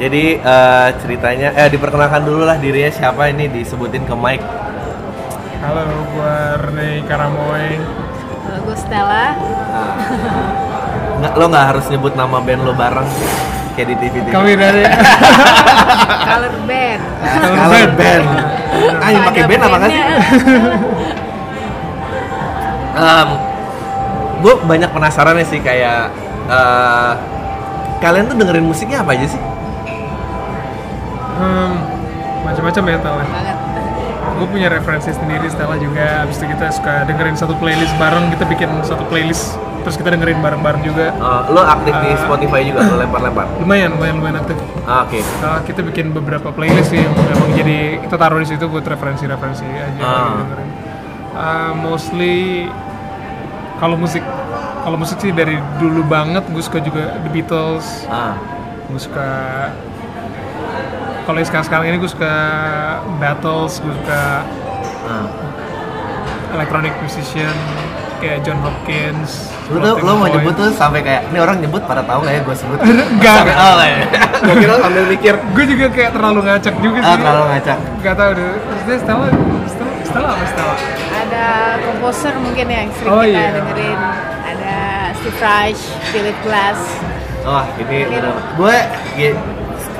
Jadi eh, ceritanya eh diperkenalkan dulu lah dirinya siapa ini disebutin ke Mike. Halo, gue Rene Karamoy. Halo, gue Stella. Nggak, lo nggak harus nyebut nama band lo bareng kayak di TV TV. Kami dari Color Band. Color band. Ah, yang pakai band apa kan? gue banyak penasaran nih sih kayak eh, kalian tuh dengerin musiknya apa aja sih? Hmm, macam-macam ya Stella. Banget. Gue punya referensi sendiri Stella juga. Abis itu kita suka dengerin satu playlist bareng. Kita bikin satu playlist. Terus kita dengerin bareng-bareng juga. Eh, lo aktif di Eh. Spotify juga lo lempar-lempar. Lumayan, lumayan, lumayan aktif. Ah, Oke. Nah, kita bikin beberapa playlist sih yang emang jadi kita taruh di situ buat referensi-referensi aja Ah. lagi dengerin. Uh, mostly kalau musik kalau musik sih dari dulu banget gue suka juga The Beatles, Ah. gue suka kalau yang sekarang-sekarang ini gue suka Battles, gue suka ah. electronic musician kayak John Hopkins. Lu tuh lo mau nyebut tuh sampai kayak ini orang nyebut pada tahu nggak ya gue sebut? Enggak. Sampai, oh ya. Gue kira sambil mikir. Gue juga kayak terlalu ngacak juga sih. Ah, terlalu ngacak. Gak tau deh. Maksudnya Stella, Stella, Stella apa Stella? Ada komposer mungkin yang sering Oh, kita iya. dengerin. Ada Steve Reich, Philip Glass. Wah ini bener. Gue ya,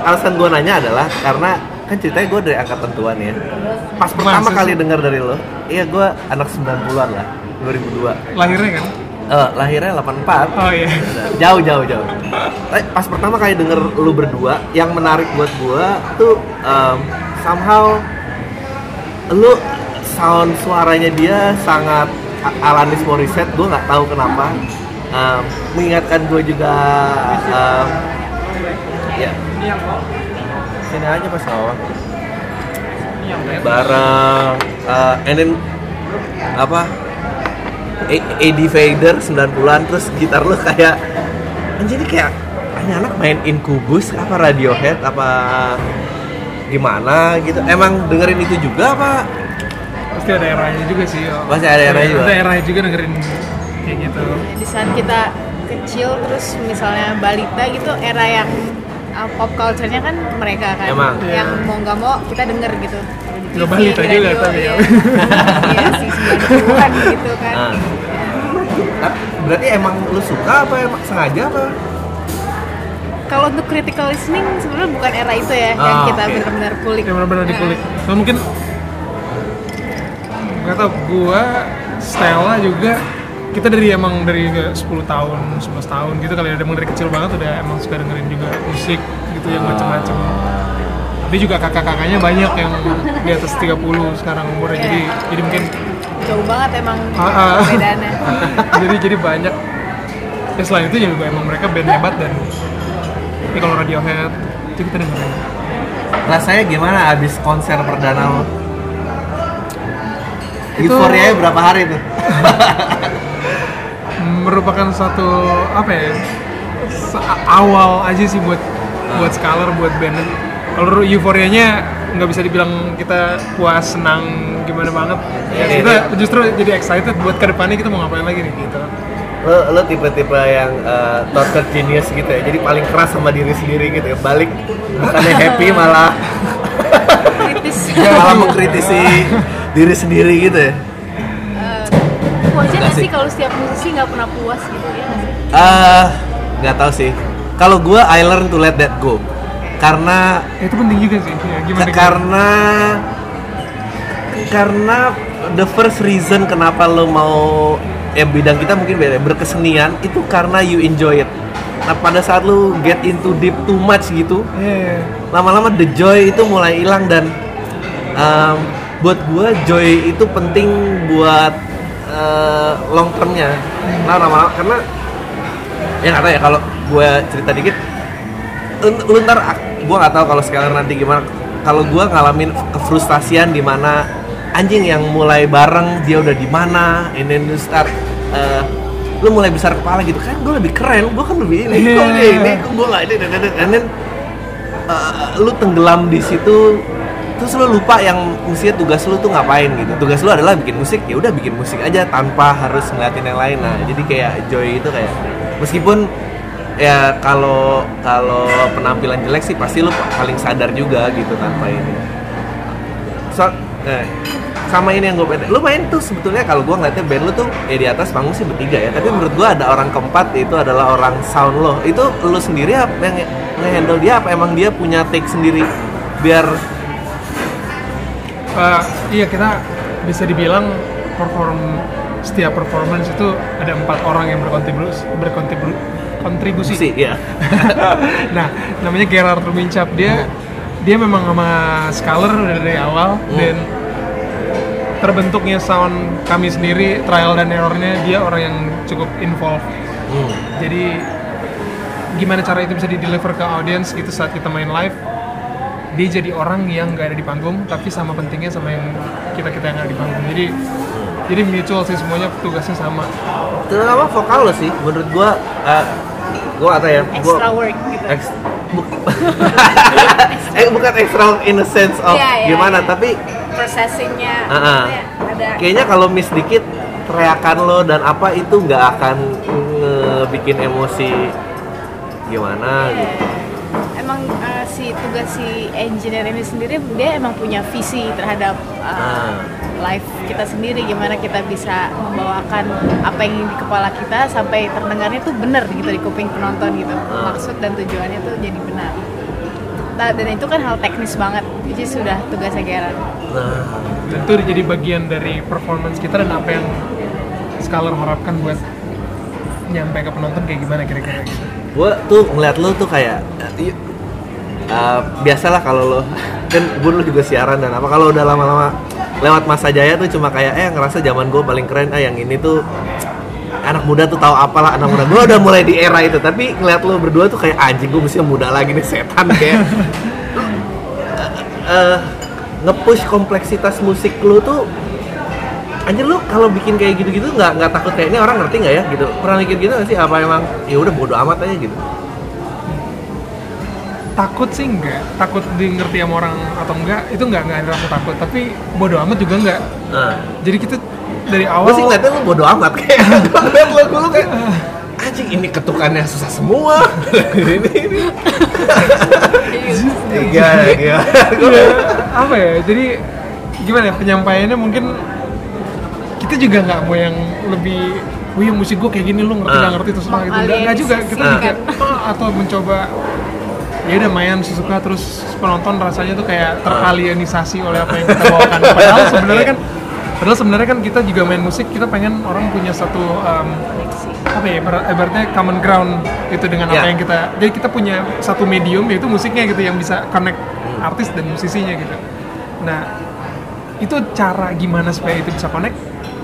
alasan gue nanya adalah karena kan ceritanya gue dari angkatan tuan ya. Pas pertama Masa kali sih? denger dari lo, iya gue anak 90-an lah, 2002. Lahirnya kan? Eh, lahirnya 84. Oh iya. jauh jauh jauh Tapi pas pertama kali denger lu berdua yang menarik buat gua tuh um, somehow lu sound suaranya dia sangat Alanis Morissette gua nggak tahu kenapa Um, mengingatkan gue juga um, ya sini aja pas bawah bareng uh, and then apa Eddie Vader 90-an terus gitar lu kayak anjir ini kayak ini anak main Incubus apa Radiohead apa gimana gitu emang dengerin itu juga apa Pasti ada eranya juga sih. oh. Pasti ada eranya juga. Ada eranya juga dengerin kayak gitu. Di saat kita kecil terus misalnya balita gitu era yang uh, pop culture-nya kan mereka kan Emang. yang Iya. mau nggak mau kita denger gitu Nggak di juga radio, tapi ya. iya. Sih 90-an gitu kan Ah. Tapi berarti emang lu suka apa emang sengaja apa kalau untuk critical listening sebenarnya bukan era itu ya yang Ah, kita oke. benar-benar kulik Yang benar-benar Nah, dikulik. Nah, mungkin nggak tau gua Stella juga kita dari emang dari kayak 10 tahun, 11 tahun gitu kali ya emang dari kecil banget udah emang suka dengerin juga musik gitu yang macam-macam. Tapi juga kakak-kakaknya banyak yang di atas 30 sekarang umurnya. Iya. Jadi jadi mungkin jauh banget emang Ah, ah. perbedaannya jadi jadi banyak ya selain itu juga emang mereka band hebat dan ini kalau Radiohead itu kita dengerin rasanya gimana abis konser perdana lo Itu- Euforia berapa hari tuh? merupakan satu apa ya awal aja sih buat buat Scholar buat band. Kalau euforianya nggak bisa dibilang kita puas senang gimana banget. Ya Iya, kita iya. justru jadi excited buat ke depannya kita mau ngapain lagi nih gitu. Lo lo tipe-tipe yang uh, torture genius gitu ya. Jadi paling keras sama diri sendiri gitu ya. Balik bukannya happy malah kritis. Malah mengkritisi diri sendiri gitu ya wajar nggak sih kalau setiap musisi nggak pernah puas gitu ya? Ah nggak tahu sih. Kalau gue I learn to let that go. Karena Ya, itu penting juga sih. Ya, gimana Ka- karena karena the first reason kenapa lo mau ya bidang kita mungkin beda berkesenian itu karena you enjoy it. Nah pada saat lo get into deep too much gitu Iya, iya. lama-lama the joy itu mulai hilang dan um, buat gua joy itu penting buat uh, long termnya. Nah lama karena ya nggak tahu ya kalau gua cerita dikit lu- ntar gua nggak tahu kalau sekarang nanti gimana. Kalau gua ngalamin kefrustasian di mana anjing yang mulai bareng dia udah di mana and then you start uh, lu mulai besar kepala gitu. Kan gue lebih keren gue kan lebih ini kok dia ini kok gue nggak ini dan dan- dan- uh, lu tenggelam di situ terus lu lupa yang mestinya tugas lu tuh ngapain gitu. Tugas lu adalah bikin musik ya udah bikin musik aja tanpa harus ngeliatin yang lain. Nah jadi kayak joy itu kayak meskipun ya kalau kalau penampilan jelek sih pasti lu paling sadar juga gitu tanpa ini. So, eh, sama ini yang gue pengen. Lu main tuh sebetulnya kalau gue ngeliatnya band lu tuh ya di atas panggung sih bertiga ya. Tapi menurut gue ada orang keempat itu adalah orang sound lo. Itu lu sendiri apa yang nge-handle dia? Apa emang dia punya take sendiri? Biar Eh, iya kita bisa dibilang perform setiap performance itu ada empat orang yang berkontribusi berkontribusi kontribusi. sih ya nah namanya Gerard Rumincap dia dia memang sama Scholar udah dari awal. Dan terbentuknya sound kami sendiri trial dan errornya dia orang yang cukup involved. Hmm. jadi gimana cara itu bisa di deliver ke audience gitu saat kita main live dia jadi orang yang nggak ada di panggung tapi sama pentingnya sama yang kita kita yang ada di panggung. Jadi jadi mutual sih semuanya tugasnya sama. Terutama vokal lo sih? Menurut gua eh, gua atau ya? Gua extra work gitu. ex- bu- eh bukan extra in a sense of Iya, iya, gimana iya. tapi processingnya. Maksudnya ada kayaknya kalau miss dikit teriakan lo dan apa itu nggak akan bikin emosi gimana Iya. gitu emang uh, si tugas si engineer ini sendiri dia emang punya visi terhadap uh, Ah. live kita sendiri gimana kita bisa membawakan apa yang di kepala kita sampai terdengarnya tuh bener gitu di kuping penonton gitu Ah. maksud dan tujuannya tuh jadi benar Nah, dan itu kan hal teknis banget jadi sudah tugasnya Gerard nah itu jadi bagian dari performance kita dan apa yang Scholar harapkan buat nyampe ke penonton kayak gimana kira-kira gitu. gue tuh ngeliat lo tuh kayak eh, biasalah kalau lo kan gue lu juga siaran dan apa kalau udah lama-lama lewat masa jaya tuh cuma kayak eh ngerasa zaman gue paling keren ah yang ini tuh anak muda tuh tahu apalah anak muda. Gue udah mulai di era itu tapi ngeliat lo berdua tuh kayak anjing gue mesti muda lagi nih setan kayak. Eh nge-push kompleksitas musik lo tuh anjir lu kalau bikin kayak gitu-gitu nggak nggak takut ini orang ngerti nggak ya? Gitu. Pernah mikir gitu nggak sih? Apa emang ya udah bodo amat aja gitu takut sih enggak. Takut di ngerti sama orang atau enggak itu enggak enggak ada rasa takut. Tapi bodo amat juga enggak. Nah jadi kita dari awal gue sih ngeliatnya lu bodo amat kayak ngeliat lu lu kayak anjing ini ketukannya susah semua. Ini ini iya iya. Iya, apa ya? Jadi gimana ya penyampaiannya mungkin kita juga nggak mau yang lebih wih musik gue kayak gini lu ngerti nggak Ah. ngerti terus gitu. Nggak nggak juga. Kita juga "Ah," atau mencoba ya udah main sesuka terus penonton rasanya tuh kayak teralienisasi oleh apa yang kita bawakan. Padahal sebenarnya kan padahal sebenarnya kan kita juga main musik kita pengen orang punya satu um, apa ya ibaratnya common ground itu dengan apa Ya. yang kita jadi kita punya satu medium yaitu musiknya gitu yang bisa connect artis dan musisinya gitu. Nah itu cara gimana supaya itu bisa connect?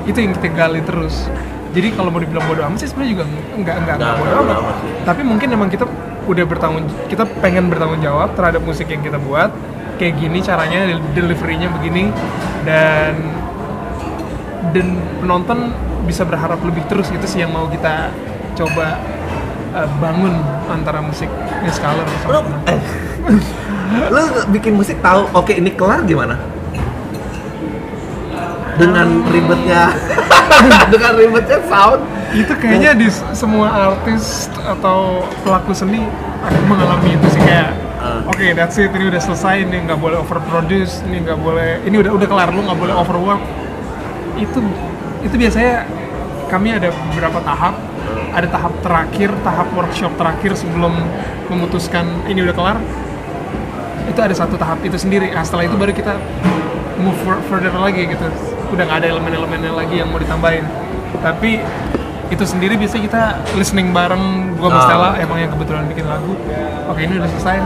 Itu yang kita gali terus. Jadi kalau mau dibilang bodo amat sih sebenarnya juga enggak enggak enggak Nggak, nggak amat. bodo amat tapi mungkin emang kita udah bertanggung kita pengen bertanggung jawab terhadap musik yang kita buat. Kayak gini caranya del- deliverynya begini. Dan dan penonton bisa berharap lebih terus itu sih yang mau kita coba uh, bangun antara musiknya Scholar lu sama penonton. eh, lu bikin musik tahu oke ini kelar gimana? Dengan ribetnya dengan ribetnya sound itu kayaknya di semua artis atau pelaku seni akan mengalami itu sih kayak Ah. oke that's it ini udah selesai ini nggak boleh overproduce ini nggak boleh ini udah udah kelar lu nggak boleh overwork. Itu itu biasanya kami ada beberapa tahap. Ada tahap terakhir tahap workshop terakhir sebelum memutuskan ini udah kelar. Itu ada satu tahap itu sendiri. Nah, setelah itu baru kita move fur- further lagi gitu. Udah nggak ada elemen-elemennya lagi yang mau ditambahin. Tapi itu sendiri biasanya kita listening bareng. Gua sama Ah. Stella emang yang kebetulan bikin lagu. Oke ini udah selesai.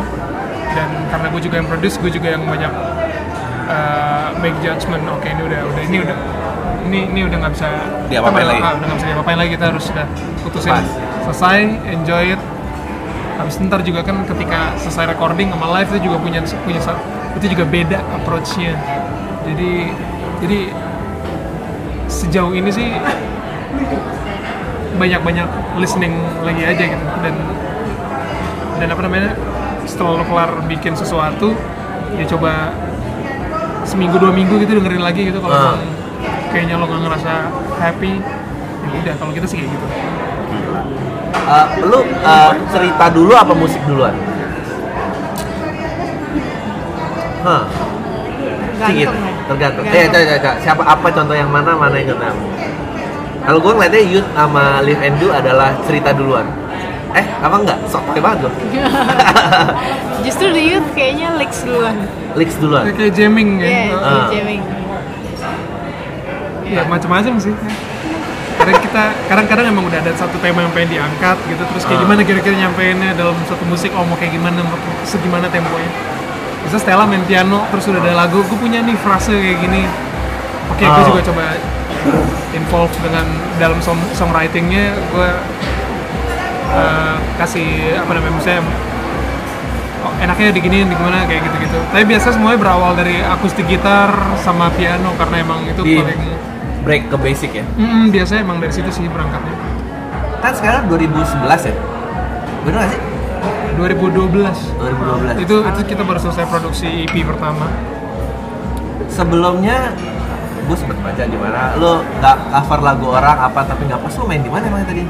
Dan karena gue juga yang produce gue juga yang banyak uh, make judgment. Oke ini udah udah ini udah ini ini udah nggak bisa Diapa-apain kita- lagi. ah, udah nggak bisa diapa-apain lagi. Kita harus sudah putusin. Pas. selesai enjoy it. Habis ntar juga kan ketika selesai recording sama live itu juga punya punya itu juga beda approach-nya. Jadi jadi sejauh ini sih banyak-banyak listening lagi aja gitu dan dan apa namanya setelah lo kelar bikin sesuatu ya coba seminggu dua minggu gitu dengerin lagi gitu kalau Ah. emang kayaknya lo nggak ngerasa happy ya udah kalau kita sih kayak gitu Eh, lu eh, cerita dulu apa musik duluan? Hah, sedikit, Gantung ya. tergantung. Gantung. Eh, coba. siapa apa contoh yang mana, mana yang contoh yang Kalau gue ngeliatnya Youth sama Live and Do adalah cerita duluan. Eh, apa enggak? Sok pakai banget gue. Justru di youth kayaknya Lex duluan. Leaks duluan. Kayak- kayak jamming ya Iya, Ah. jamming. ya macam-macam sih kadang kita kadang-kadang emang udah ada satu tema yang pengen diangkat gitu terus kayak Ah. gimana kira-kira nyampeinnya dalam satu musik oh mau kayak gimana mau segimana temponya bisa Stella main piano terus udah ada lagu gue punya nih frase kayak gini oke gue Oh. juga coba involve dengan dalam song songwritingnya gue eh, kasih apa namanya misalnya oh, enaknya diginiin di gimana kayak gitu-gitu tapi biasa semuanya berawal dari akustik gitar sama piano karena emang itu Di paling break ke basic ya. Mm, biasanya emang dari situ sih berangkatnya. Kan sekarang 2011 ya? Bener gak sih? 2012. 2012. Itu itu kita baru selesai produksi EP pertama. sebelumnya gue sempet baca di mana lo nggak cover lagu orang apa tapi nggak pas lo main di mana emang tadi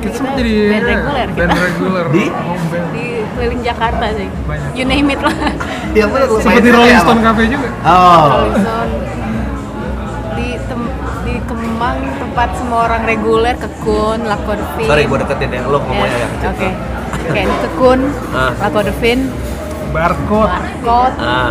Kita semua Kita jadi band reguler band reguler. Di? home band. Di keliling Jakarta sih. Banyak. You name it lah. ya bener Seperti Rolling? Stone Cafe juga. oh Rolling Stone. Di tem di Kemang tempat semua orang reguler Kekun, Lakodvin. sorry gue deketin ya lo ngomongnya Yes, yang kecil Oke. Kayak di Kekun, Ah. Barcode, Markot, ah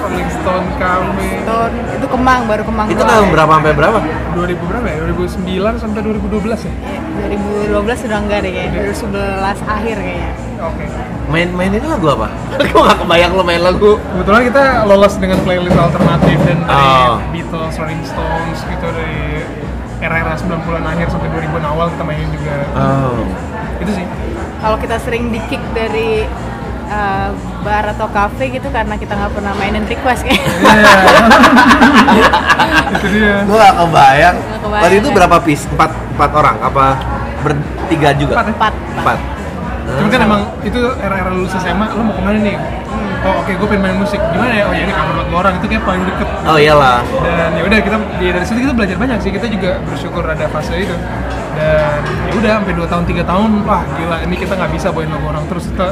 Rolling Stone Cafe. Stone. Itu Kemang baru Kemang. itu tahun berapa sampai berapa 2000 berapa ya? 2009 sampai 2012 ya? Ya, 2012 sudah enggak deh kayaknya. 2011 akhir kayaknya. Oke. main main itu lagu apa gue gak kebayang lo main lagu Kebetulan kita lolos dengan playlist alternatif dan dari Oh. Beatles, Rolling Stones gitu dari era-era 90-an akhir sampai 2000-an awal kita mainin juga. oh Itu sih. Kalau kita sering di kick dari uh, bar atau cafe gitu karena kita nggak pernah mainin request kayaknya. Iya. itu dia. gue gak kebayang Nggak kebayang, waktu itu kan? berapa piece empat empat orang apa bertiga juga Empat ya? Empat. empat Cuman kan emang itu era-era lulus SMA, lo mau ke mana nih? Oh oke, gue pengen main musik. Gimana ya? Oh ya ini cover lagu orang itu kayak paling deket. oh iyalah Dan ya udah kita ya dari situ kita belajar banyak sih. Kita juga bersyukur ada fase itu. Dan ya udah sampai 2 tahun 3 tahun, wah gila ini kita nggak bisa bawain lagu orang terus kita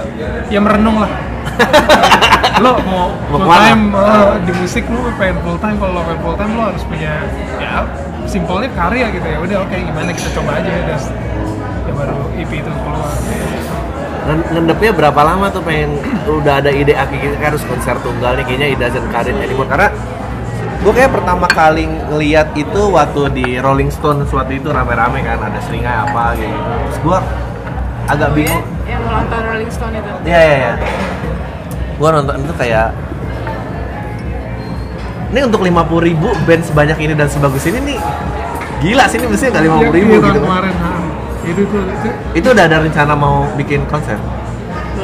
ya merenung lah. lo mau full time eh, di musik lo pengen full time kalau lo pengen full time lo harus punya ya simpelnya karya gitu ya udah oke gimana kita coba aja dan ya baru EP itu keluar ngendepnya berapa lama tuh pengen udah ada ide ah, kita harus konser tunggal nih kayaknya doesn't cut it anymore karena gue kayak pertama kali ngeliat itu waktu di Rolling Stone waktu itu rame-rame kan ada seringai apa gitu terus gue agak bingung Yang ulang tahun Rolling Stone itu. Iya iya iya. Gua nonton itu kayak ini untuk 50.000 ribu band sebanyak ini dan sebagus ini nih gila sih ini mestinya nggak 50.000 Iya, ribu iya, tahun gitu. kemarin itu itu Itu udah ada rencana mau bikin konser.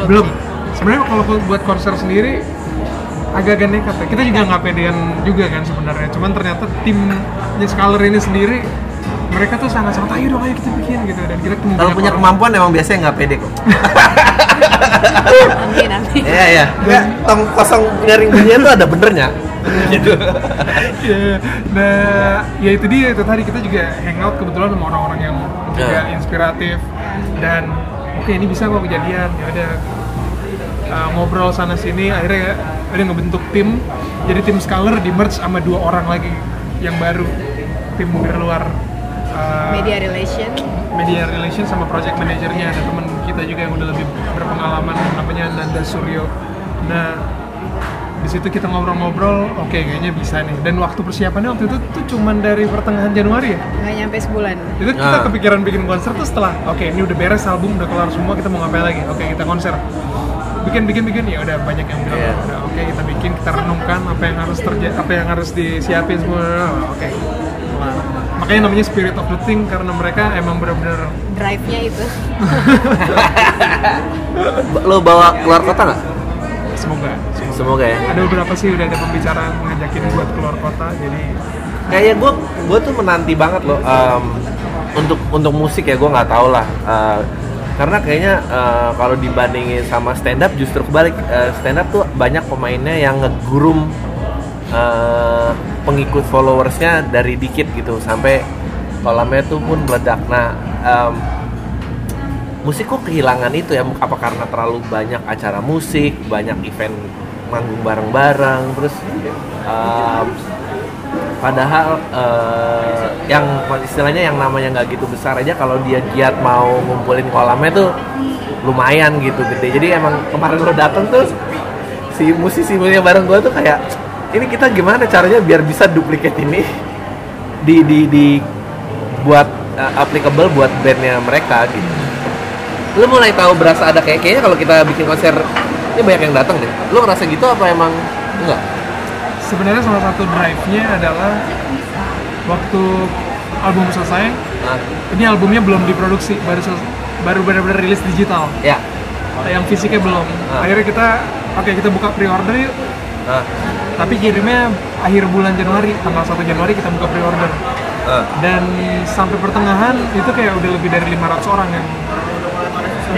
belum sebenarnya kalau buat konser sendiri agak-agak nekat ya. kita juga nggak pedean juga kan sebenarnya cuman ternyata timnya Scholar ini sendiri mereka tuh sangat-sangat ayo dong ayo kita bikin gitu dan kita ketemu Kalau punya orang. kemampuan emang biasanya nggak pede kok. Amin, amin. Iya iya. Nggak, tong kosong nyaring bunyinya tuh ada benernya. Gitu. Iya. nah ya itu dia itu tadi kita juga hangout kebetulan sama orang-orang yang juga Ya. inspiratif dan oke ini bisa kok kejadian ya udah uh, ngobrol sana sini akhirnya ada ngebentuk tim jadi tim Scholar di merge sama dua orang lagi yang baru tim dari luar uh, Media relation. media relation sama project manajernya ada teman kita juga yang udah lebih berpengalaman namanya Nanda Suryo nah di situ kita ngobrol-ngobrol oke kayaknya bisa nih dan waktu persiapannya waktu itu tuh cuman dari pertengahan Januari ya Nggak nyampe sebulan. itu kita Ah. kepikiran bikin konser tuh setelah oke ini udah beres album udah kelar semua kita mau ngapain lagi oke kita konser bikin bikin bikin ya udah banyak yang bilang Iya. udah oke kita bikin kita renungkan apa yang harus terjadi apa yang harus disiapin semua oke kelar. makanya namanya spirit of the thing karena mereka emang benar-benar Drive-nya itu. Lo bawa keluar kota nggak? semoga Semoga ya. ada beberapa sih udah ada pembicaraan ngajakin buat keluar kota jadi Kayaknya gue gue tuh menanti banget loh em, untuk untuk musik ya gue nggak tahu lah Eh, karena kayaknya eh, kalau dibandingin sama stand up justru kebalik Eh, stand up tuh banyak pemainnya yang ngegurum eh, pengikut followersnya dari dikit gitu sampai kolamnya tuh pun meledak nah em, musik kok kehilangan itu ya apa karena terlalu banyak acara musik banyak event manggung bareng-bareng terus um, padahal uh, yang istilahnya yang namanya nggak gitu besar aja kalau dia giat mau ngumpulin kolamnya tuh lumayan gitu gede. Jadi emang kemarin lo dateng tuh si musisi musisi bareng gue tuh kayak ini kita gimana caranya biar bisa duplikat ini? Di di di buat uh, applicable buat bandnya mereka gitu. Lu mulai tahu berasa ada kayak kayaknya kalau kita bikin konser ini banyak yang datang deh. Lu ngerasa gitu apa emang? Enggak? Sebenarnya salah satu drive-nya adalah waktu album selesai nah, ini albumnya belum diproduksi baru baru benar-benar rilis digital. Ya. Yang fisiknya belum. Ah. akhirnya kita oke kita buka pre-order yuk. Nah, tapi kirimnya akhir bulan Januari tanggal 1 Januari kita buka pre-order. Nah. dan sampai pertengahan itu kayak udah lebih dari 500 orang yang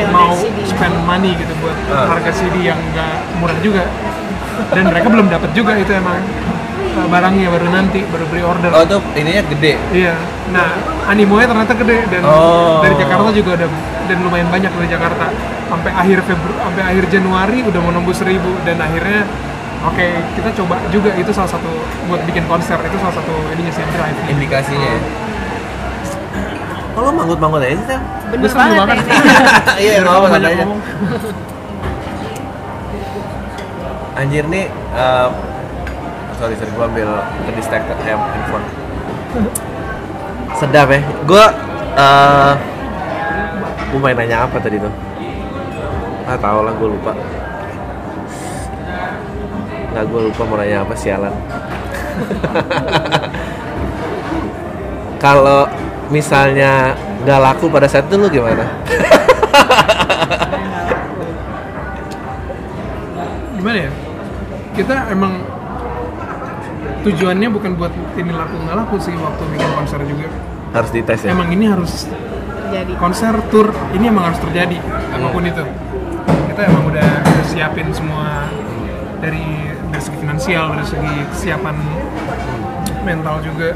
mau CD. spend money gitu buat Ah. harga CD yang nggak murah juga. Dan mereka belum dapat juga itu emang. Uh, barangnya baru nanti baru pre-order oh itu ininya gede? Iya. Nah animonya ternyata gede dan Oh. dari Jakarta juga udah dan lumayan banyak dari Jakarta. Sampai akhir Februari sampai akhir Januari udah mau nembus seribu dan akhirnya oke kita coba juga. Itu salah satu buat bikin konser itu salah satu ininya sih drive indikasinya ya Lo manggut-manggut aja sih, Tem? bener banget, banget. ya Iya, banyak santai aja. ngomong. Anjir nih, eh, sorry, sorry, gua ambil ke distracted ya, handphone Sedap ya, gua eh gua main nanya apa tadi tuh? Ah, tau lah, gua lupa Nggak, gua lupa mau nanya apa, sialan Kalau misalnya nggak laku pada saat itu lu gimana? gimana ya? Kita emang tujuannya bukan buat ini laku nggak laku sih waktu bikin konser juga. Harus dites ya? emang ini harus jadi konser tour ini emang harus terjadi apa pun itu. Kita emang udah, udah siapin semua dari dari segi finansial dari segi kesiapan mental juga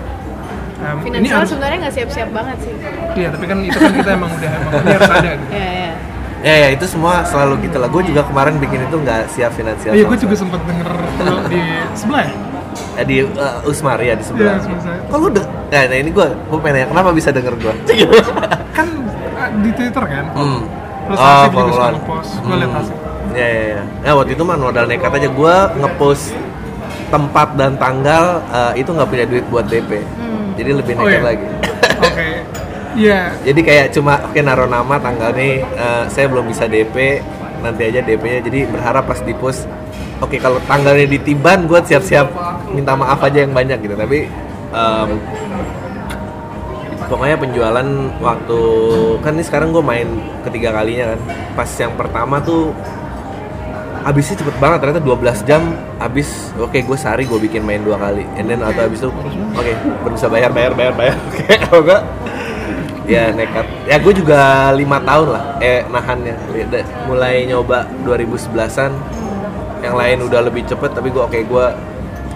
Ini finansial harus sebenarnya nggak siap-siap banget sih iya tapi kan itu kan kita emang udah emang ini harus ada gitu. ya ya Ya ya itu semua selalu gitu lah. Gue juga kemarin bikin itu nggak siap finansial. Oh iya, gue juga sempat denger lo di sebelah ya? Eh, di uh, Usmar ya di sebelah. Iya. Kok lu de- nah, nah ini gue gue pengen nanya kenapa bisa denger gue? Kan ah, di Twitter kan? hmm. Terus Oh, Hasib juga suka nge-post, gue liat Hasib. Ya ya ya. Nah waktu itu mah modal nekat aja gue ngepost tempat dan tanggal eh, itu nggak punya duit buat DP. Hmm. Jadi lebih Oh, nekat iya. lagi. Oke, iya. Jadi kayak cuma oke naruh nama tanggal nih eh, saya belum bisa DP nanti aja DP-nya jadi berharap pas di post oke kalau tanggalnya ditiban gue siap-siap minta maaf aja yang banyak gitu. Tapi em, pokoknya penjualan waktu kan ini sekarang gue main ketiga kalinya kan. Pas yang pertama tuh habisnya cepet banget ternyata 12 jam habis oke gue sehari gue bikin main dua kali. And then atau habis itu oke baru bisa bayar bayar bayar bayar. Oke kalau enggak ya nekat. Ya gue juga lima tahun lah eh nahannya. Beda. mulai nyoba 2011an yang lain udah lebih cepet tapi gue oke gue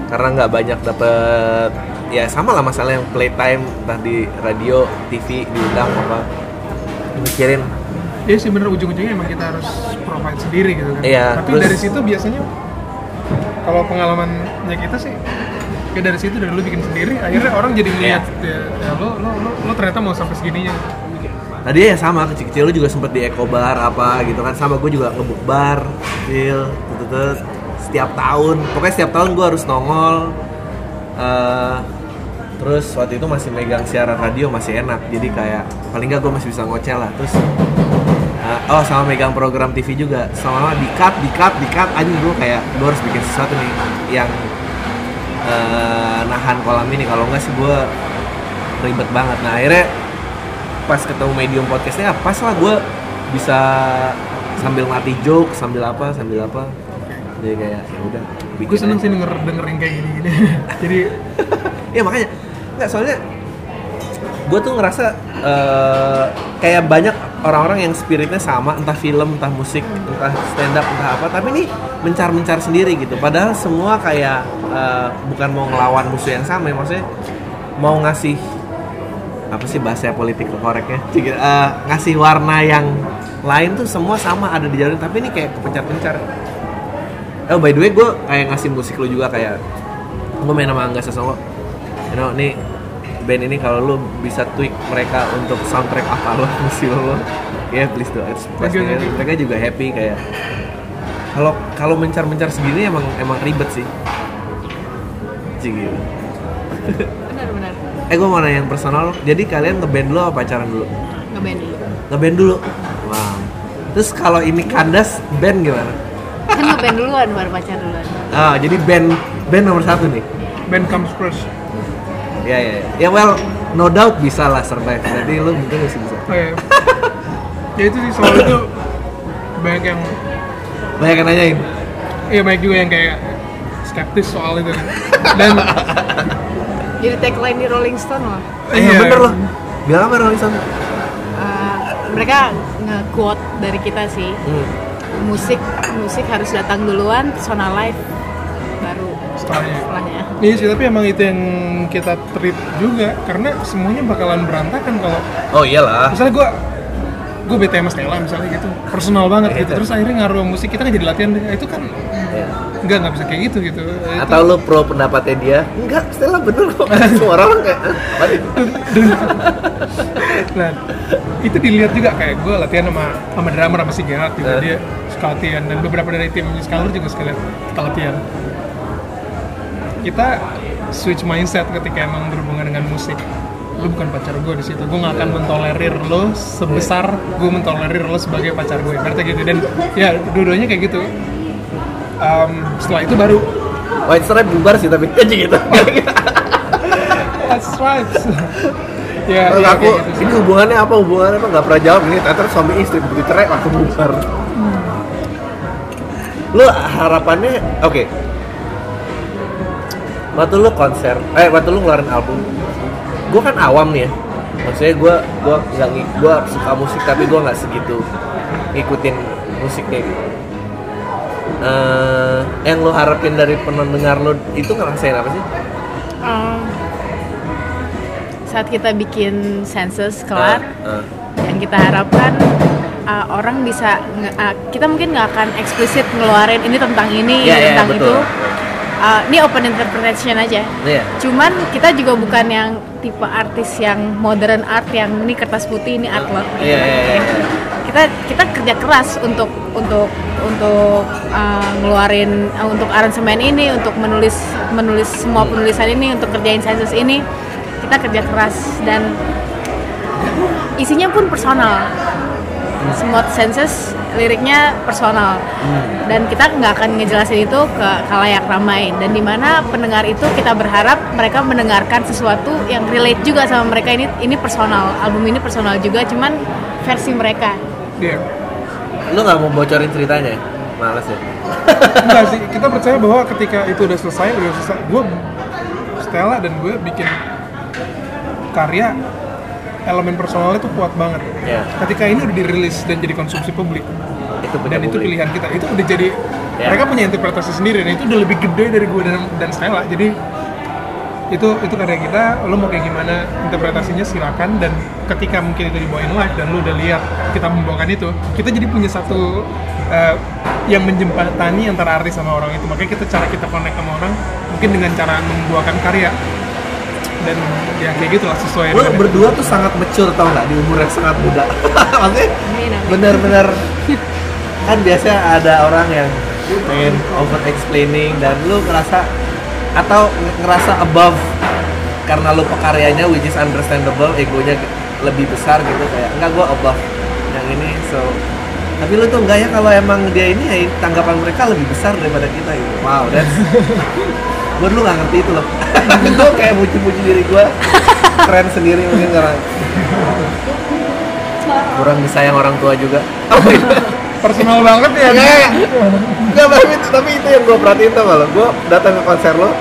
karena nggak banyak dapet ya sama lah masalah yang playtime entah di radio TV diundang apa mikirin Iya sih bener. Ujung-ujungnya emang kita harus provide sendiri gitu kan. Iya, Tapi terus- dari situ biasanya kalau pengalamannya kita sih kayak dari situ dari lu bikin sendiri akhirnya orang jadi ngeliat ya, ya lo, lo, lo, lo ternyata mau sampai segininya. Tadi ya sama kecil-kecil lu juga sempet di Eco Bar apa gitu kan. Sama gue juga ngebuk bar kecil tutut setiap tahun. Pokoknya setiap tahun gue harus nongol Eh, terus waktu itu masih megang siaran radio masih enak. Jadi kayak paling nggak gue masih bisa ngoceh lah. Terus oh sama megang program TV juga. Sama di cut di cut di cut anjing gue kayak gue harus bikin sesuatu nih yang eh, nahan kolam ini. Kalau enggak sih gue ribet banget. Nah akhirnya pas ketemu medium podcastnya pas lah gue bisa sambil ngelatih joke sambil apa sambil apa. Jadi kayak ya udah gue bikin seneng aja. sih denger denger yang kayak gini-gini. Jadi ya makanya. Nggak soalnya gue tuh ngerasa eh, kayak banyak orang-orang yang spiritnya sama entah film entah musik entah stand up entah apa tapi ini mencar-mencar sendiri gitu. Padahal semua kayak eh, bukan mau ngelawan musuh yang sama ya maksudnya mau ngasih apa sih bahasa politik koreknya? Eh, ngasih warna yang lain tuh semua sama ada di jalan tapi ini kayak kepencar-pencar. Oh by the way gue kayak ngasih musik lu juga kayak gue main sama Angga Sasongko. You know nih band ini kalau lu bisa tweak mereka untuk soundtrack apa lo musik lo ya please do. It mereka juga happy kayak kalau kalau mencar-mencar segini emang emang ribet sih. Gitu. benar-benar Eh gue mau nanya yang personal, jadi kalian ngeband dulu apa pacaran dulu? ngeband dulu. Ngeband dulu? Wow. Terus kalau ini kandas, band gimana? kan ngeband duluan baru pacar duluan. Ah, jadi band band nomor satu nih. Band comes first Ya ya ya, ya well, no doubt bisa lah survive. Jadi lu mungkin masih bisa. Oh, iya. ya itu sih soal itu banyak yang Banyak yang nanyain. Iya banyak juga yang kayak skeptis soal itu. Dan jadi tagline di Rolling Stone loh Eh Iya. bener loh. Bilang apa Rolling Stone? Uh, mereka nge-quote dari kita sih. Hmm. musik musik harus datang duluan personal life baru setelahnya setelahnya Iya sih, tapi emang itu yang kita treat juga karena semuanya bakalan berantakan kalau Oh iyalah misalnya gue gue bete sama Stella misalnya gitu personal banget Ya, gitu itu. terus akhirnya ngaruh musik kita nggak jadi latihan deh itu kan Ya. nggak nggak bisa kayak gitu gitu Itu- Atau lu pro pendapatnya dia Enggak, Stella bener kok Semua orang kayak nah itu dilihat juga kayak gue latihan sama sama drummer sama si Gerard juga Eh. dia suka latihan dan beberapa dari tim Scalar juga sekalian kita latihan kita switch mindset ketika emang berhubungan dengan musik. Lu bukan pacar gue di situ gue gak akan mentolerir lo sebesar gue mentolerir lo sebagai pacar gue berarti gitu. Dan ya dua-duanya kayak gitu. Em, setelah itu baru. White Stripe bubar sih tapi aja gitu that's right. Ya, Terus ya, aku gitu sih. ini hubungannya apa? Hubungannya apa? Nggak pernah jawab ini. Ternyata suami istri begitu cerai langsung bubar. Lu harapannya oke waktu lu konser eh waktu lu ngeluarin album gue kan awam nih ya maksudnya gue gue nggak gue suka musik tapi gue nggak segitu ngikutin musiknya gitu Eh, yang lu harapin dari pendengar lu itu ngerasain apa sih? Um, saat kita bikin sensus kelar Ah, ah. yang kita harapkan uh, orang bisa uh, kita mungkin nggak akan eksplisit ngeluarin ini tentang ini ini iya, tentang betul. itu Uh, ini open interpretation aja Iya. cuman kita juga bukan yang tipe artis yang modern art yang ini kertas putih ini artwork Iya, iya, iya. kita kita kerja keras untuk untuk untuk uh, ngeluarin uh, untuk aransemen ini untuk menulis menulis semua penulisan ini untuk kerjain sensus ini kita kerja keras dan isinya pun personal semua sensus liriknya personal dan kita nggak akan ngejelasin itu ke kalayak ramai dan di mana pendengar itu kita berharap mereka mendengarkan sesuatu yang relate juga sama mereka ini ini personal album ini personal juga cuman versi mereka Iya. Lu nggak mau bocorin ceritanya? ya? Males ya? Enggak sih, kita percaya bahwa ketika itu udah selesai, udah selesai, gue Stella dan gue bikin karya elemen personalnya tuh kuat banget. Iya. Ketika ini udah dirilis dan jadi konsumsi publik, Itu dan itu publik. pilihan kita, itu udah jadi Ya. mereka punya interpretasi sendiri dan itu udah lebih gede dari gue dan, dan Stella. Jadi itu itu karya kita, lo mau kayak gimana interpretasinya silakan dan ketika mungkin itu dibawain live dan lo udah lihat kita membawakan itu, kita jadi punya satu eh, yang menjembatani antara artis sama orang itu. Makanya kita cara kita connect sama orang mungkin dengan cara membuahkan karya dan ya kayak gitulah sesuai Lu dengan- berdua tuh sangat mature tau nggak? Di umur yang sangat muda. Maksudnya bener-bener kan biasanya ada orang yang pengen over explaining dan lu ngerasa atau nge- ngerasa above karena lu pekaryanya which is understandable egonya lebih besar gitu kayak enggak gua above yang ini so. Tapi lu tuh enggak ya kalau emang dia ini ya tanggapan mereka lebih besar daripada kita gitu. Wow that's gue dulu nggak ngerti itu loh. Gue kayak muji-muji diri gue keren sendiri mungkin karena kurang disayang orang tua juga. Apa itu personal banget ya. Enggak, enggak, tapi itu, tapi itu yang gue perhatiin tuh kalau gue datang ke konser lo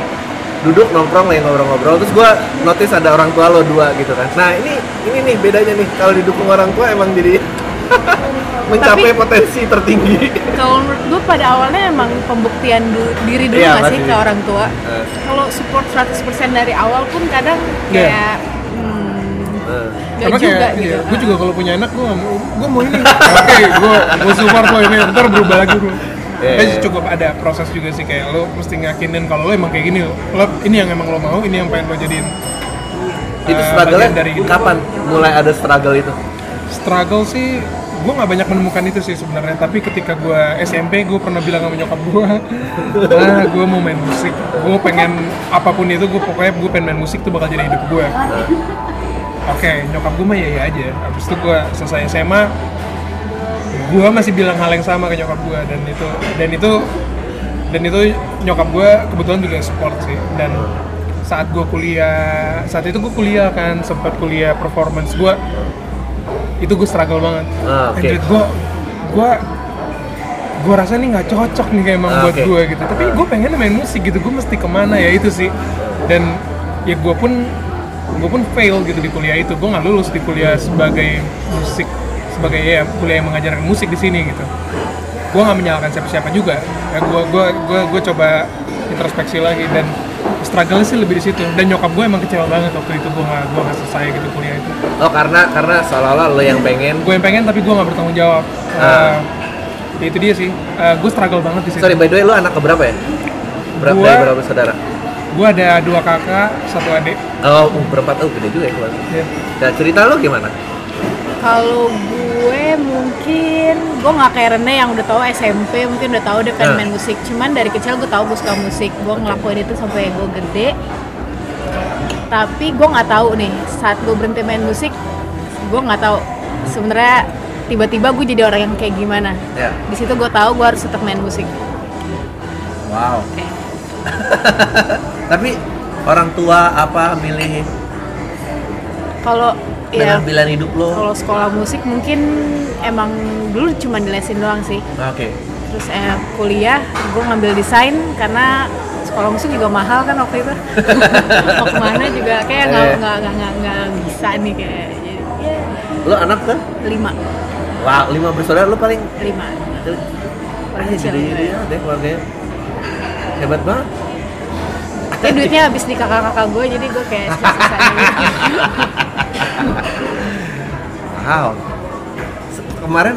duduk nongkrong lagi ngobrol-ngobrol terus gue notice ada orang tua lo dua gitu kan. Nah ini ini nih bedanya nih. Kalau didukung orang tua emang jadi mencapai Tapi- potensi tertinggi kalau menurut gue pada awalnya emang pembuktian du- diri dulu Iya, nggak sih ke orang tua Eh. kalau support 100% dari awal pun kadang Iya. kayak hmm, Eh. Gak juga kayak, gitu. iya, gue juga kalau punya anak gue mau, gue mau ini. Oke, gue gue support lo ini, ntar berubah lagi gue. Iya, Tapi iya. cukup ada proses juga sih kayak lo mesti ngakinin kalau lo emang kayak gini lo, lo ini yang emang lo mau, ini yang pengen lo jadiin. itu eh, struggle-nya bagian dari kapan mulai ada struggle itu Struggle sih, gue nggak banyak menemukan itu sih sebenarnya. Tapi ketika gue SMP, gue pernah bilang sama nyokap gue, ah gue mau main musik, gue pengen apa pun itu, gue pokoknya gue pengen main musik tuh bakal jadi hidup gue. Oke, nyokap gue mah ya ya aja. Habis itu gue selesai SMA, gue masih bilang hal yang sama ke nyokap gue dan itu dan itu dan itu nyokap gue kebetulan juga support sih dan saat gue kuliah saat itu gue kuliah kan sempat kuliah performance gue itu gue struggle banget. Ah. Anjir, gue gue gue rasa nih nggak cocok nih kayak emang Ah, buat oke. gue gitu. Tapi gue pengen main musik gitu gue mesti ke mana ya itu sih. Dan ya gue pun gue pun fail gitu di kuliah itu. Gue nggak lulus di kuliah sebagai musik sebagai ya kuliah yang mengajarkan musik di sini gitu. Gue nggak menyalahkan siapa-siapa juga. Ya gue gue gue gue coba introspeksi lagi dan struggle sih lebih di situ. Dan nyokap gue emang kecewa banget waktu itu gue gue nggak selesai gitu kuliah itu. Oh karena karena seolah-olah lo yang pengen? Gue yang pengen tapi gue nggak bertanggung jawab. Ah. Eh, ya itu dia sih. Gue struggle banget di situ. Sorry by the way lo anak keberapa ya? Berapa Gua- dari berapa saudara? gue ada dua kakak satu adik. Oh uh, berempat. Oh gede juga ya keluarga ya. nah cerita lo gimana? Kalau gue mungkin gue nggak kayak Rene yang udah tahu SMP mungkin udah tahu dia pengen Ah. main musik. Cuman dari kecil gue tahu gue suka musik. Gue ngelakuin itu sampai gue gede. Tapi gue nggak tahu nih saat gue berhenti main musik, gue nggak tahu sebenarnya tiba-tiba gue jadi orang yang kayak gimana. ya Di situ gue tahu gue harus tetap main musik. wow Oke. tapi orang tua apa milih Kalau ya dengan pilihan hidup lo. Kalau sekolah musik mungkin emang dulu cuma dilesin doang sih. oke. Terus eh, kuliah gue ngambil desain karena sekolah musik juga mahal kan waktu itu. Mau ke mana juga kayak nggak Eh. nggak nggak nggak nggak bisa nih kayak jadi ya lo anak kan lima. Wow lima bersaudara lo paling? Lima. Paling Ah, kecil. gede ya. ya deh keluarganya. Hebat banget. Tapi duitnya habis di kakak-kakak gue jadi gue kayak gitu. wow. Kemarin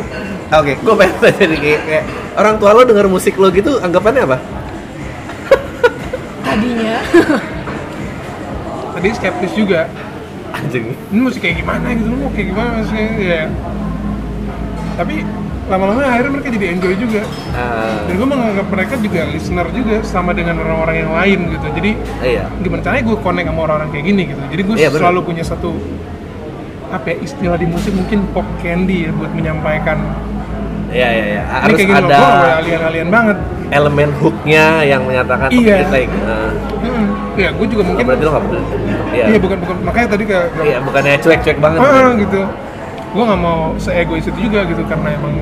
oke gue pengen tanya nih kayak, kayak orang tua lo denger musik lo gitu anggapannya apa? Tadinya. Tadi skeptis juga. Anjing. Ini musik kayak gimana gitu mau kayak gimana sih ya tapi lama-lama akhirnya mereka jadi enjoy juga. Ah, dan gue menganggap mereka juga listener juga sama dengan orang-orang yang lain gitu. Jadi iya. gimana caranya gue connect sama orang-orang kayak gini gitu. Jadi gue Iya, bener. selalu punya satu apa ya istilah di musik mungkin pop candy ya buat menyampaikan. Iya iya iya. Harus kayak gini ada alien-alien banget. elemen hooknya yang menyatakan Iya. kita yang- ah. hmm. ya gue juga Oh, mungkin berarti lo nggak peduli? Iya iya. bukan bukan. Makanya tadi kayak iya bukannya cuek-cuek banget ah, gitu gue nggak mau seegois itu juga gitu karena emang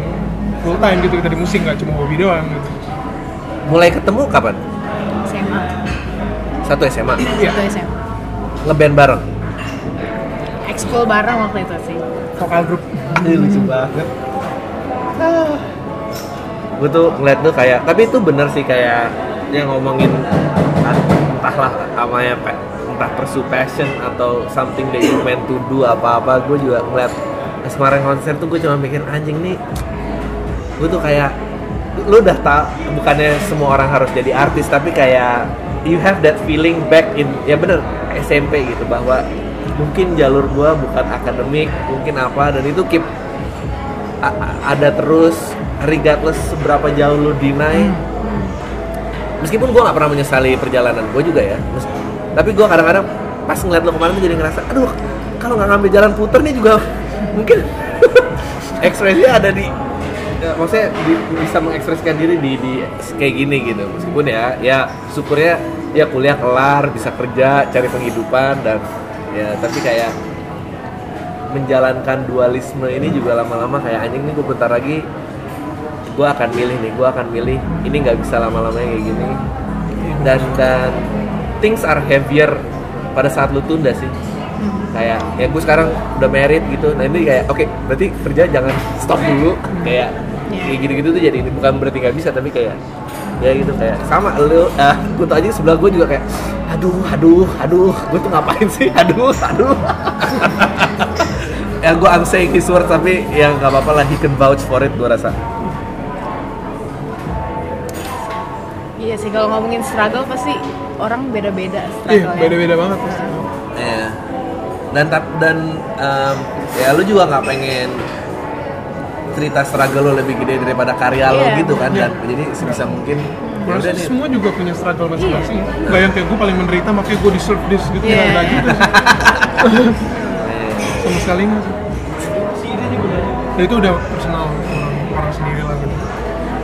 full time gitu kita di musik nggak cuma hobi doang gitu. Mulai ketemu kapan? SMA satu SMA Iya. itu SMA ngeband bareng? Ekskul bareng waktu itu sih. Vokal grup. Ini lucu banget. Gue tuh ngeliat tuh kayak, tapi itu bener sih kayak yang ngomongin ah, entahlah namanya entah pursue passion atau something that you meant to do apa-apa gue juga ngeliat pas kemarin konser tuh gue cuma mikir anjing nih gue tuh kayak lu udah tau bukannya semua orang harus jadi artis tapi kayak you have that feeling back in ya bener SMP gitu bahwa mungkin jalur gua bukan akademik mungkin apa dan itu keep ada terus regardless seberapa jauh lu deny. Meskipun gua nggak pernah menyesali perjalanan gue juga ya tapi gua kadang-kadang pas ngeliat lo kemarin tuh jadi ngerasa aduh kalau nggak ngambil jalan puter nih juga mungkin. Ekspresinya ada di ya, maksudnya di- bisa mengekspresikan diri di, di kayak gini gitu. Meskipun ya ya syukurnya ya kuliah kelar bisa kerja cari penghidupan dan ya tapi kayak menjalankan dualisme ini juga lama-lama kayak anjing nih gue bentar lagi gue akan milih nih gue akan milih ini nggak bisa lama-lamanya kayak gini. Dan dan things are heavier pada saat lu tunda sih kayak ya gue sekarang udah married gitu. Nah ini kayak oke berarti kerja jangan stop dulu. Kayak Iya. kayak gitu-gitu tuh jadi bukan berarti nggak bisa tapi kayak ya gitu kayak sama lu ah gue tau aja sebelah gue juga kayak aduh aduh aduh gue tuh ngapain sih? Aduh aduh. Ya gue I'm saying his word tapi ya nggak apa-apa lah he can vouch for it gue rasa. Iya sih kalau ngomongin struggle pasti orang beda-beda Iya, struggle beda-beda banget. Iya. Dan dan em, ya lu juga nggak pengen cerita struggle lo lebih gede daripada karya lo Iya. gitu kan Iya. dan jadi sebisa mungkin ya udah nih semua juga punya struggle masing-masing. Iya. Gak yang kayak gue paling menderita makanya gue deserve this gitu yeah. nggak gitu. eh, Sama sekali nggak sih. Ya, itu udah personal orang, orang sendiri lah gitu.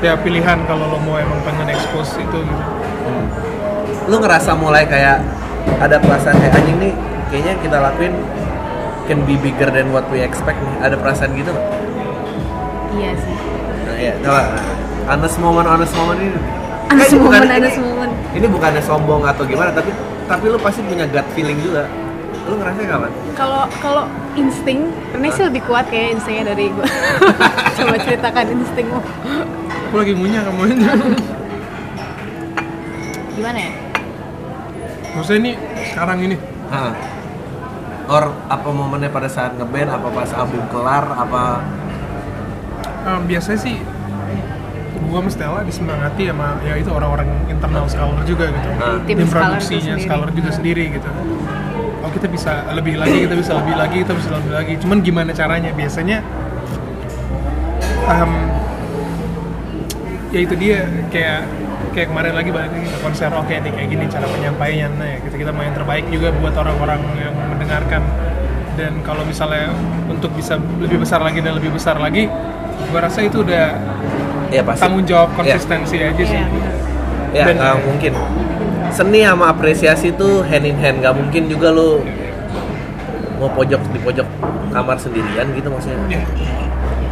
Ya pilihan kalau lo mau emang pengen expose itu gitu. lu ngerasa mulai kayak ada perasaan kayak anjing nih kayaknya yang kita lakuin can be bigger than what we expect nih ada perasaan gitu nggak? Iya sih. Nah, ya, coba honest moment honest moment ini Ada Kayak bukan- momen, ini- ada momen. ini bukannya sombong atau gimana tapi tapi lu pasti punya gut feeling juga lu ngerasa kapan? Kalau kalau insting, Rene sih lebih kuat kayak instingnya dari gue. Coba ceritakan instingmu. Gue lagi ngunyah kamu ini. Gimana ya? Maksudnya ini sekarang ini. Hah. Or apa momennya pada saat ngeband, apa pas album kelar, apa Um, biasanya sih gua sama Stella disemangati sama ya itu orang-orang internal scholar juga gitu. Nah. Tim produksinya scholar juga sendiri gitu. Oh kita bisa lebih lagi, kita bisa lebih lagi, kita bisa lebih lagi. Cuman gimana caranya? Biasanya um, ya itu dia kayak kayak kemarin lagi balik lagi ke konser oke nih kayak gini cara penyampaiannya. Nah ya kita kita mau yang terbaik juga buat orang-orang yang mendengarkan. Dan kalau misalnya untuk bisa lebih besar lagi dan lebih besar lagi gua rasa itu udah ya pasti. tanggung jawab Ya. konsistensi aja sih. Iya, ya Dan- nggak mungkin. Seni sama apresiasi itu hand in hand. Nggak mungkin juga lu mau pojok di pojok kamar sendirian gitu maksudnya. Ya,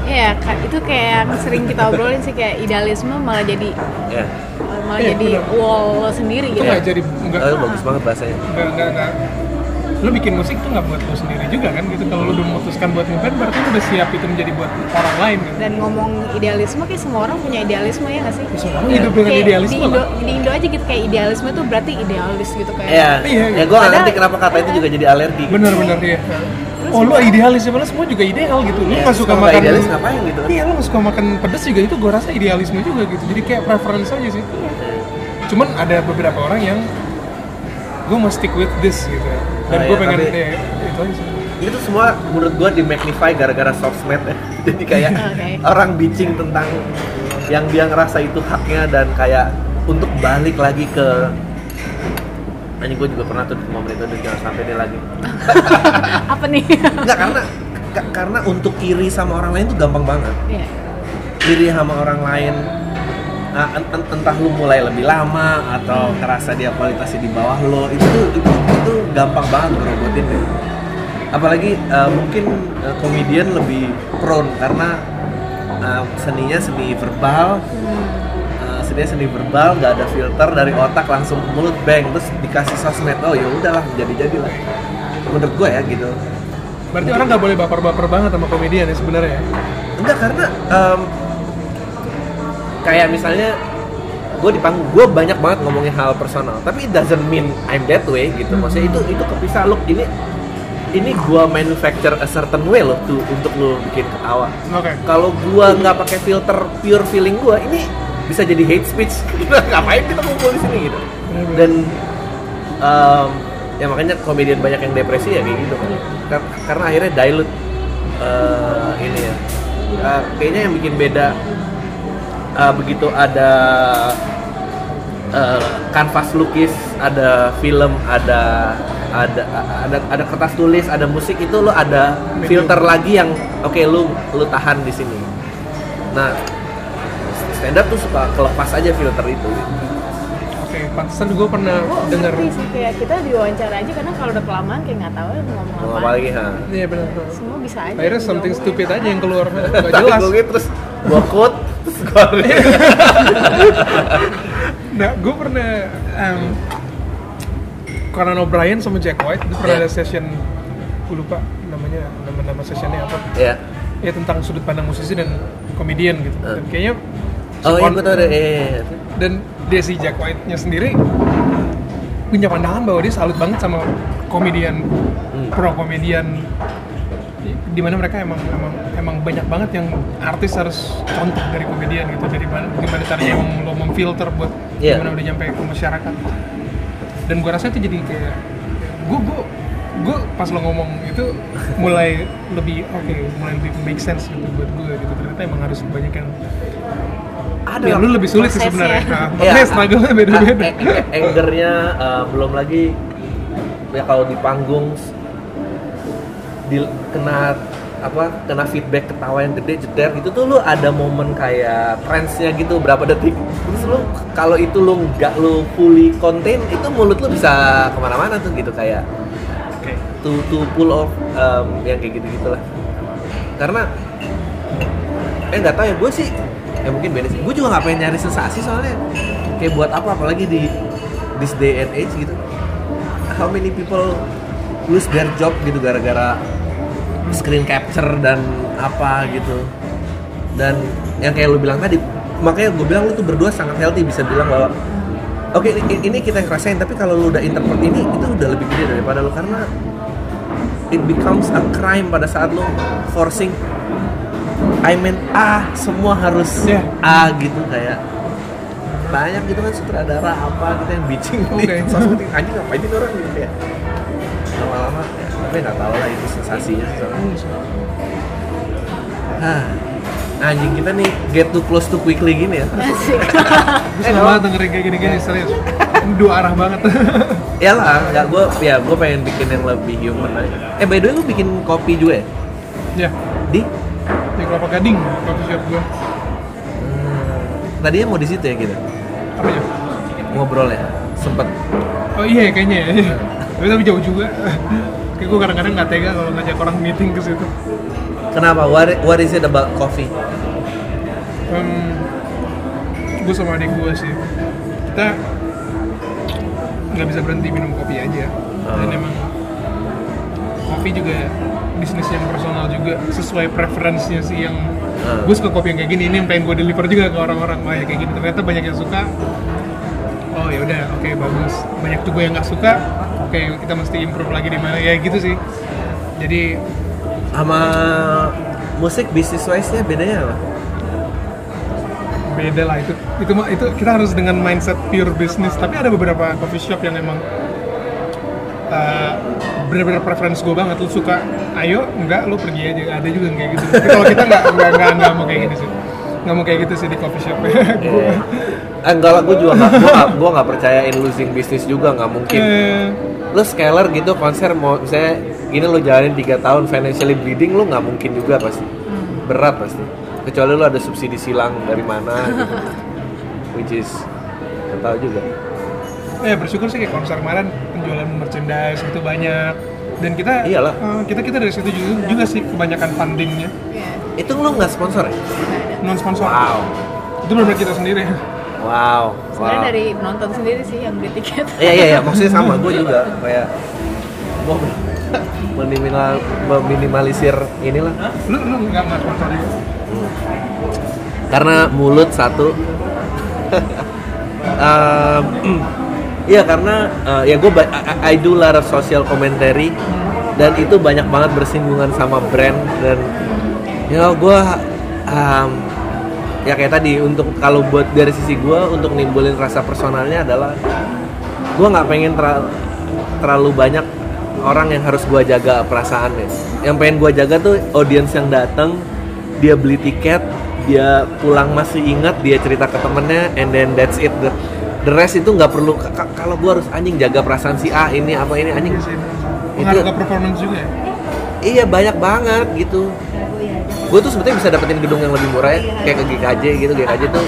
Iya, Kak, itu kayak yang sering kita obrolin sih kayak idealisme malah jadi ya malah Iya, jadi benar. wall sendiri itu gitu. nggak jadi nggak oh, bagus banget bahasanya nggak nggak nggak lu bikin musik tuh nggak buat lu sendiri juga kan gitu kalau lu udah memutuskan buat ngeband berarti lu udah siap itu menjadi buat orang lain gitu Dan ngomong idealisme kayak semua orang punya idealisme ya nggak sih? semua orang Iya. hidup dengan idealisme di Indo, lah di Indo aja gitu kayak idealisme tuh berarti idealis gitu kayak. ya Iya, ya iya. gue nggak Padahal- ngerti kenapa kata itu juga jadi alergi bener-bener ya oh lu idealis ya semua juga ideal gitu. Lu Ya, nggak suka makan idealis ngapain gitu kan? iya lu nggak suka makan pedas juga itu gue rasa idealisme juga gitu. Jadi kayak preference aja sih. Cuman ada beberapa orang yang gue mau stick with this gitu. Dan Ah, gue iya, pengen tapi- ya, itu aja sih. Itu semua menurut gue di magnify gara-gara sosmed ya. Jadi kayak Oke. orang bitching tentang yang dia ngerasa itu haknya dan kayak untuk balik lagi ke Anjing gue juga pernah tuh momen itu dan jangan sampai dia lagi Apa nih? Enggak karena ka- karena untuk iri sama orang lain tuh gampang banget Iya. iri sama orang lain nah, ent- ent- entah lu mulai lebih lama atau ngerasa dia kualitasnya di bawah lo itu tuh itu, itu gampang banget ngerobotin deh apalagi eh, mungkin eh, komedian lebih prone karena eh, seninya seni verbal eh, seninya seni verbal nggak ada filter dari otak langsung ke mulut bang terus dikasih sosmed. Oh ya udahlah jadi jadilah menurut gue ya gitu. Berarti orang nggak boleh baper-baper banget sama komedian ya sebenarnya ya? Enggak karena em, kayak misalnya gue di panggung gue banyak banget ngomongin hal personal tapi it doesn't mean I'm that way gitu. Maksudnya itu itu kepisah. Look ini ini gue manufacture a certain way loh tuh untuk lo bikin ketawa. Oke. Kalau gue nggak pakai filter pure feeling gue ini bisa jadi hate speech. Ngapain kita ngumpul di sini gitu? Dan em, ya makanya komedian banyak yang depresi ya kayak gitu kan. Kar- karena akhirnya dilute eh, ini ya. Eh, kayaknya yang bikin beda eh, begitu ada eh, kanvas lukis ada film ada ada ada ada kertas tulis ada musik itu lo ada filter lagi yang oke lu lu tahan di sini. Nah stand up tuh suka kelepas aja filter itu. Oke pantesan gue pernah Gue dengar sih? Kayak kita diwawancara aja karena kalau udah kelamaan kayak nggak tahu ya mau ngomong mau apa. apa lagi ha? Iya benar Semua bisa aja. akhirnya something diomongin. stupid aja yang keluar. Nggak jelas. gue gitu, terus gua quote terus gua Nah, gue pernah um, Conan O'Brien sama Jack White itu pernah Iya. ada session gue lupa namanya nama nama sessionnya apa. Ya ya tentang sudut pandang musisi dan komedian gitu. Hmm. dan kayaknya Oh iya gue tau deh. Iya, dan dia si Jack White-nya sendiri punya pandangan bahwa dia salut banget sama komedian Hmm. pro komedian di mana mereka emang emang emang banyak banget yang artis harus contoh dari komedian gitu dari mana gimana caranya emang lo memfilter buat Iya. gimana udah nyampe ke masyarakat dan gua rasa itu jadi kayak gua gua gua pas lo ngomong itu mulai lebih oke mulai lebih make sense gitu buat gue gitu ternyata emang harus banyak yang Ada ya, lu lebih sulit sih sebenarnya. nah, Iya, makanya struggle-nya beda-beda. A- a- Angernya eh, belum lagi ya kalau di panggung di kena apa kena feedback ketawa yang gede jeder gitu tuh lu ada momen kayak trendsnya gitu berapa detik. Terus lu kalau itu lu nggak lu fully contain itu mulut lu bisa ke mana-mana tuh gitu kayak to to pull off um, yang kayak gitu gitulah karena eh nggak tahu ya gue sih ya mungkin beda sih. Gue juga nggak pengen nyari sensasi soalnya. Kayak buat apa? Apalagi di this day and age gitu. How many people lose their job gitu gara-gara screen capture dan apa gitu. Dan yang kayak lu bilang tadi makanya gue bilang lu tuh berdua sangat healthy bisa bilang bahwa oke ini, ini kita yang rasain tapi kalau lu udah interpret ini itu udah lebih gede daripada lu. Karena it becomes a crime pada saat lu forcing I mean A semua harus Yeah. A gitu kayak banyak gitu kan sutradara apa gitu yang bitching Oke. di sosmed anjing ngapain ini orang? Gitu ya lama-lama ya, tapi nggak tahu lah itu sensasinya. Soalnya. ah anjing kita nih get too close to quickly gini ya. Asik. Gue seneng banget dengerin kayak gini-gini serius. Dua arah banget. Ya lah nggak gue ya gue pengen bikin yang lebih human aja. Eh by the way lu bikin kopi juga ya? Ya, di di Kelapa Gading, coffee shop gue hmm, tadinya mau di situ ya gitu Apa ya? ngobrol ya? Sempet. Oh iya kayaknya ya. Iya. Tapi tapi jauh juga. Kayak gue kadang-kadang gak tega kalau ngajak orang meeting ke situ. Kenapa? What, what is it about coffee? Um, Gue sama adik gue sih. Kita nggak bisa berhenti minum kopi aja. Dan Oh. emang kopi juga bisnis yang personal juga sesuai preferensinya sih yang Hmm. gue suka kopi yang kayak gini. Ini yang pengen gue deliver juga ke orang-orang. Wah ya kayak gini. Ternyata banyak yang suka. Oh ya udah oke bagus. Banyak juga yang nggak suka. Oke kita mesti improve lagi di mana. Ya gitu sih. Jadi sama musik bisnis wise nya bedanya apa? Beda lah. Itu itu itu kita harus dengan mindset pure business. Tapi ada beberapa coffee shop yang emang uh, bener-bener preference gue banget lu suka ayo enggak lu pergi aja ada juga kayak gitu tapi kalau kita nggak nggak nggak mau kayak gitu sih nggak mau kayak gitu sih di coffee shop Gua- Eh, enggak lah, gue juga nggak, gue nggak, gue nggak percayain losing bisnis juga nggak mungkin. eh, Lu scaler gitu konser mau misalnya gini lu jalanin 3 tahun financially bleeding lu nggak mungkin juga pasti. Berat pasti. Kecuali lu ada subsidi silang dari mana gitu. Which is nggak tahu juga. eh bersyukur sih kayak konser kemarin penjualan merchandise itu banyak dan kita Iyalah. eh, kita kita dari situ juga, juga sih kebanyakan fundingnya Iya. Itu lu nggak sponsor ya? non sponsor Wow. itu benar kita sendiri Wow. Sebenarnya wow. dari penonton sendiri sih yang beli tiket. Iya iya iya, maksudnya sama gue juga kayak gue meminimal, meminimalisir inilah lu lu nggak nggak sponsor karena mulut satu Em, Iya karena eh, ya gue I, I do lot of social commentary dan itu banyak banget bersinggungan sama brand dan ya gue em, ya kayak tadi untuk kalau buat dari sisi gue untuk nimbulin rasa personalnya adalah gue nggak pengen terlalu terlalu banyak orang yang harus gue jaga perasaannya yang pengen gue jaga tuh audiens yang datang dia beli tiket dia pulang masih ingat dia cerita ke temennya and then that's it the, rest itu nggak perlu ka- ka- kalau gue harus anjing jaga perasaan si A ini apa ini anjing. Iya pengaruh ke performance juga ya? Iya banyak banget gitu. Gue tuh sebetulnya bisa dapetin gedung yang lebih murah ya kayak ke GKJ gitu. GKJ tuh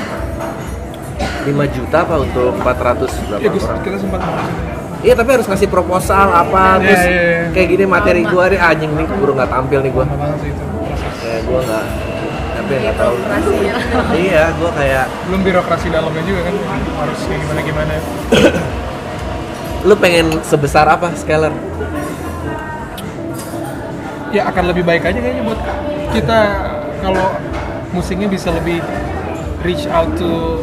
5 juta apa untuk 400 berapa ya orang? kita sempat. Iya tapi harus ngasih proposal apa Iya, terus iya, iya. kayak gini materi gue nih anjing nih keburu nggak tampil nih gue itu kayak gue nggak tapi nggak tahu Operasinya. iya gue kayak belum birokrasi dalamnya juga kan harus kayak gimana gimana lu pengen sebesar apa scaler ya akan lebih baik aja kayaknya buat kita kalau musiknya bisa lebih reach out to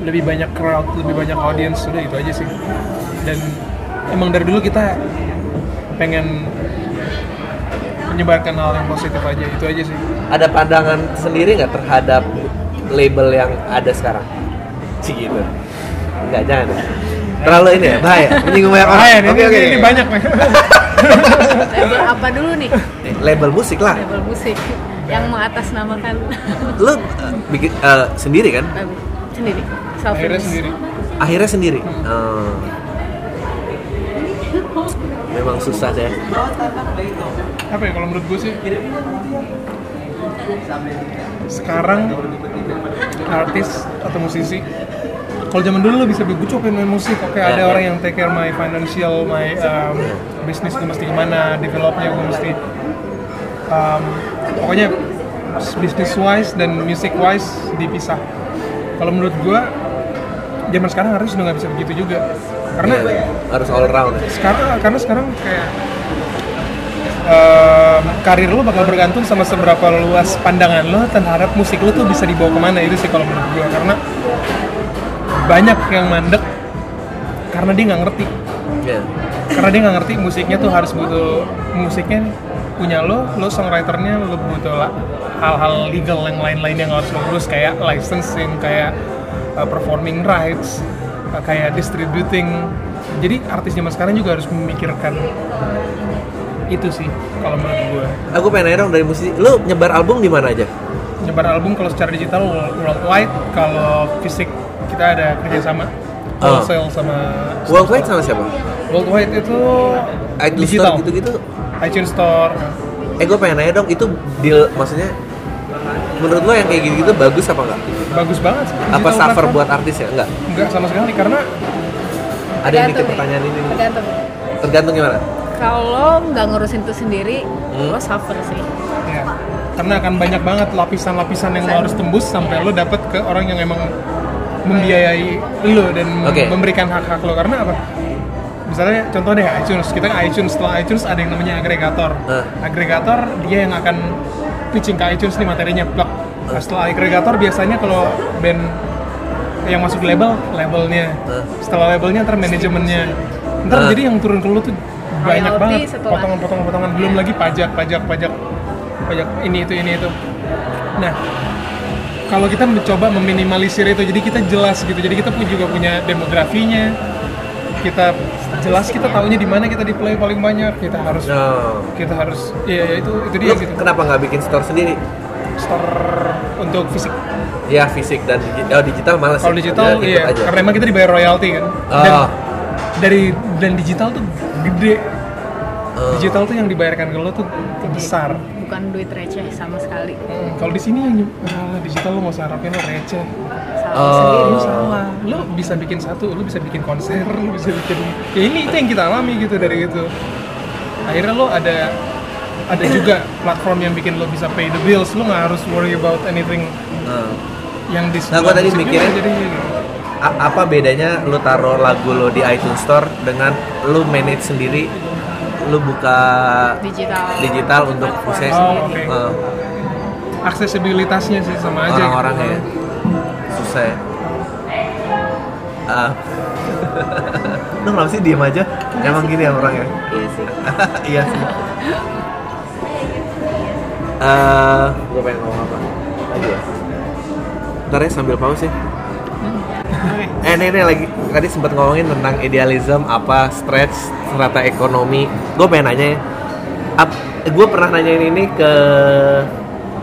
lebih banyak crowd, lebih banyak audience, sudah itu aja sih. Dan emang dari dulu kita pengen menyebarkan hal yang positif aja, itu aja sih. Ada pandangan sendiri nggak terhadap label yang ada sekarang? Cik gitu. Enggak, jangan. ya. Terlalu ini ya, bahaya. Menyinggung banyak orang. Ini, Oke, oke. ini, ini banyak nih. label apa dulu nih Eh, Label musik lah. label musik yang mengatasnamakan Lu eh, bikin eh, sendiri kan? sendiri self Akhirnya sendiri. Akhirnya sendiri. Hmm. Memang susah deh. apa ya kalau menurut gue sih sekarang artis atau musisi kalau zaman dulu lo bisa gue coba main musik oke Ya, ada ya. orang yang take care my financial my um, bisnis gue mesti ke mana developnya gue mesti um, pokoknya business wise dan music wise dipisah kalau menurut gue zaman sekarang artis udah nggak bisa begitu juga karena Iya, harus all round. ya. sekarang karena sekarang kayak em, karir lo bakal bergantung sama seberapa luas pandangan lo terhadap musik lo tuh bisa dibawa ke mana itu sih kalau menurut gue karena banyak yang mandek karena dia nggak ngerti Iya. karena dia nggak ngerti musiknya tuh harus butuh musiknya punya lo lo songwriternya lo butuh hal-hal legal yang lain-lain yang harus lo urus kayak licensing kayak uh, performing rights uh, kayak distributing jadi artis zaman sekarang juga harus memikirkan itu sih kalau menurut gue Aku pengen nanya dong dari musisi, lu nyebar album di mana aja? nyebar album kalau secara digital world- worldwide kalau fisik kita ada kerjasama Oh. wholesale sama Worldwide sama siapa? worldwide itu iTunes digital Store gitu-gitu. iTunes Store Eh gue pengen nanya dong, itu deal maksudnya menurut lo yang kayak gitu-gitu bagus apa enggak? bagus banget sih. Apa Digital suffer platform. buat artis ya? Enggak. Enggak sama sekali karena Ada yang bikin Tergantung nih. pertanyaan ini. tergantung Tergantung gimana? kalau nggak ngurusin itu sendiri Hmm. lo suffer sih ya karena akan banyak banget lapisan-lapisan yang lo harus tembus sampai lo dapet ke orang yang emang membiayai lo dan Oke. memberikan hak-hak lo karena apa? Misalnya contoh deh iTunes, kita kan iTunes setelah iTunes ada yang namanya agregator. Eh. Agregator dia yang akan pitching ke iTunes nih materinya plug. Nah, setelah agregator biasanya kalau band yang masuk label, labelnya. Setelah labelnya ntar manajemennya. Ntar Eh. jadi yang turun ke lu tuh banyak Royalty banget setelah. potongan-potongan potongan belum lagi pajak pajak pajak pajak ini itu ini itu nah kalau kita mencoba meminimalisir itu jadi kita jelas gitu jadi kita pun juga punya demografinya kita jelas kita taunya di mana kita di play paling banyak kita harus No. kita harus iya ya, itu itu Lu dia gitu kenapa nggak bikin store sendiri? store untuk fisik Ya fisik dan digital, oh, digital malas. kalau ya. digital ikut iya aja. karena emang kita dibayar royalti kan dan Oh. dari dan digital tuh gede Oh. digital tuh yang dibayarkan ke lo tuh besar bukan duit receh sama sekali Hmm, kalau di sini yang ah, digital lo nggak usah harapin lo receh Oh. sendiri lu bisa bikin satu lu bisa bikin konser lu bisa bikin ya ini itu yang kita alami gitu dari itu akhirnya lo ada ada juga platform yang bikin lo bisa pay the bills lo nggak harus worry about anything Nah. yang di Nah, gua tadi mikirnya- jadi gitu. A- apa bedanya lu taruh lagu lo di iTunes Store dengan lu manage sendiri lu buka digital digital untuk proses Oh, oke. eh, aksesibilitasnya sih sama aja orang-orangnya ya. Susah ya. Ah. lu kenapa sih diem aja? Emang gini ya orangnya iya sih. Iya sih. Eh, gue pengen ngomong apa? Lagi ya? Ntar ya sambil pause ya. Eh ini, ini lagi. Tadi sempat ngomongin tentang idealism apa stretch serata ekonomi. Gue pengen nanya ya. Gue pernah nanyain ini ke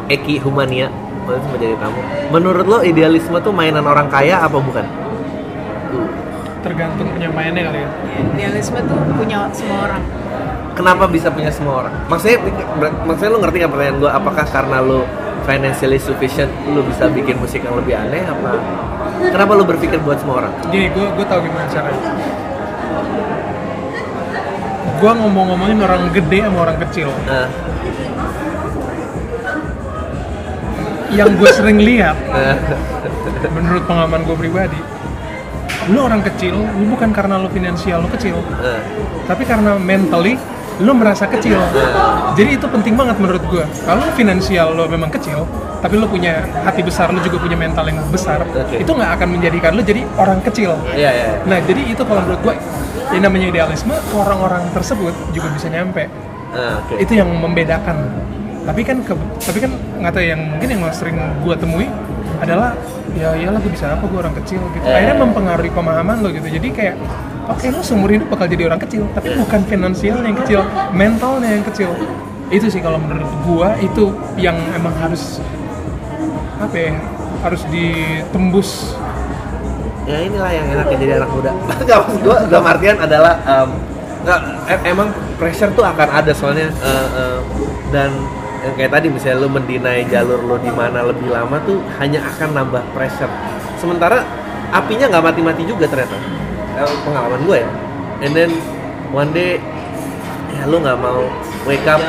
Eki Humania waktu itu menjadi tamu menurut lo idealisme tuh mainan orang kaya apa bukan tergantung penyampaiannya kali ya idealisme tuh punya semua orang kenapa bisa punya semua orang? Maksudnya, maksudnya lu ngerti nggak pertanyaan gue? Apakah karena lu financially sufficient, lu bisa bikin musik yang lebih aneh? Apa? Kenapa lu berpikir buat semua orang? gini gue gue tau gimana caranya gue ngomong-ngomongin orang gede sama orang kecil Nah, yang gue sering lihat menurut pengalaman gue pribadi lu orang kecil lu bukan karena lu finansial lu kecil nah, tapi karena mentally lo merasa kecil. Jadi itu penting banget menurut gua. Kalau finansial lo memang kecil, tapi lo punya hati besar, lo juga punya mental yang besar, Oke. itu nggak akan menjadikan lo jadi orang kecil. Iya, iya. Nah, jadi itu kalau menurut gua yang namanya idealisme, orang-orang tersebut juga bisa nyampe. Ah, oke. Itu yang membedakan. Tapi kan ke, tapi kan nggak tahu yang mungkin yang sering gua temui adalah ya iyalah gue bisa apa gue orang kecil gitu. Eh. Akhirnya mempengaruhi pemahaman lo gitu. Jadi kayak oke lo seumur hidup bakal jadi orang kecil, tapi bukan finansial yang kecil, mentalnya yang kecil. Itu sih kalau menurut gua itu yang emang harus apa ya? Harus ditembus ya inilah yang enaknya jadi anak muda nggak maksud gue dalam artian adalah em, nggak, em- emang pressure tuh akan ada soalnya eh, eh, dan yang kayak tadi misalnya lu mendinai jalur lu di mana lebih lama tuh hanya akan nambah pressure. Sementara apinya nggak mati-mati juga ternyata. Eh, pengalaman gue ya. And then one day ya lu nggak mau wake up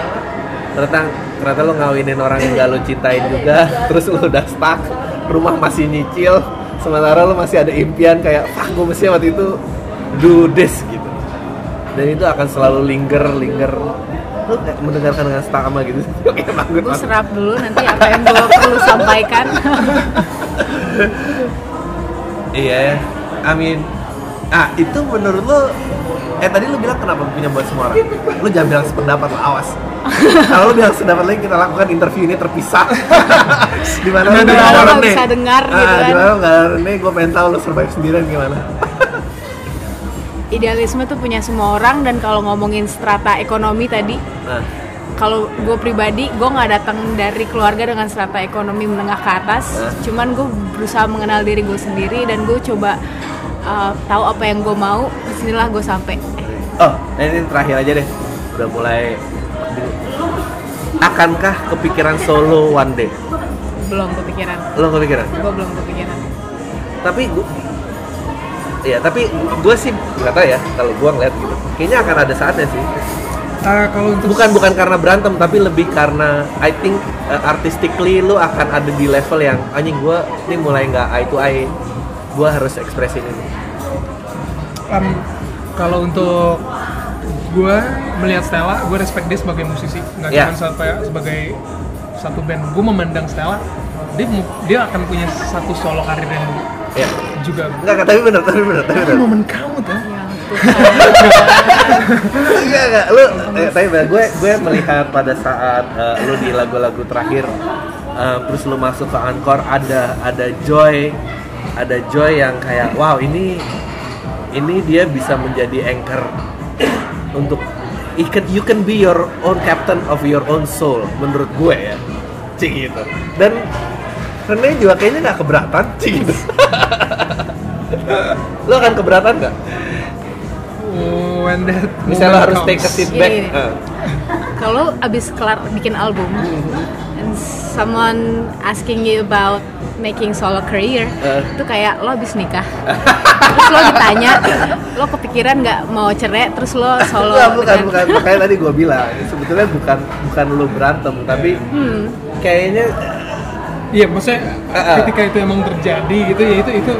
ternyata ternyata lu ngawinin orang yang gak lu cintain juga terus lu udah stuck rumah masih nyicil sementara lu masih ada impian kayak fuck gue mesti waktu itu do this gitu. Dan itu akan selalu linger linger lu mendengarkan dengan stama gitu. Oke bangun gue serap dulu nanti apa yang gue perlu sampaikan. Iya ya. I mean ah itu menurut lu eh tadi lu bilang kenapa punya buat semua orang? Lu jangan bilang sependapat lo awas. Kalau lu bilang sependapat lagi kita lakukan interview ini terpisah. Di mana lu nggak bisa dengar gitu ah, kan. di mana lu nggak nih gue pengen tahu lu survive sendirian gimana idealisme tuh punya semua orang dan kalau ngomongin strata ekonomi tadi nah. kalau gue pribadi gue nggak datang dari keluarga dengan strata ekonomi menengah ke atas. Hah? cuman gue berusaha mengenal diri gue sendiri dan gue coba uh, tahu apa yang gue mau di sinilah gue sampai. Oh nah ini terakhir aja deh. Udah mulai akankah kepikiran solo one day? Belum kepikiran. Lo kepikiran? Gue belum kepikiran. Tapi gua ya tapi gue sih nggak tahu ya kalau gue ngeliat gitu. Kayaknya akan ada saatnya sih. Ah, kalau untuk bukan bukan karena berantem tapi lebih karena I think uh, artistically lu akan ada di level yang anjing gue ini mulai nggak eye to eye. Gue harus ekspresin ini. Um, kalau untuk gue melihat Stella, gue respect dia sebagai musisi, nggak Ya. cuma sampai sebagai satu band. Gue memandang Stella, dia dia akan punya satu solo karir yang ya juga. nggak nggak, tapi bener tapi bener tapi Ini bener momen kamu tuh. yang Iya enggak, lu eh, tapi bener, gue gue melihat pada saat eh, lu di lagu-lagu terakhir eh, terus lu masuk ke Anchor ada ada joy ada joy yang kayak wow ini ini dia bisa menjadi anchor untuk you can, you can be your own captain of your own soul menurut gue ya cik gitu dan Rene juga kayaknya nggak keberatan gitu lo akan keberatan nggak Oh, when that misalnya lo harus take a comes. seat Gini, back gini. eh. kalau abis kelar bikin album and someone asking you about making solo career Eh. itu kayak lo abis nikah terus lo ditanya lo kepikiran nggak mau cerai terus lo solo Enggak, bukan, dengan- bukan, makanya tadi gue bilang sebetulnya bukan bukan lu berantem tapi hmm, kayaknya Iya, maksudnya ah. ketika itu emang terjadi gitu ya itu itu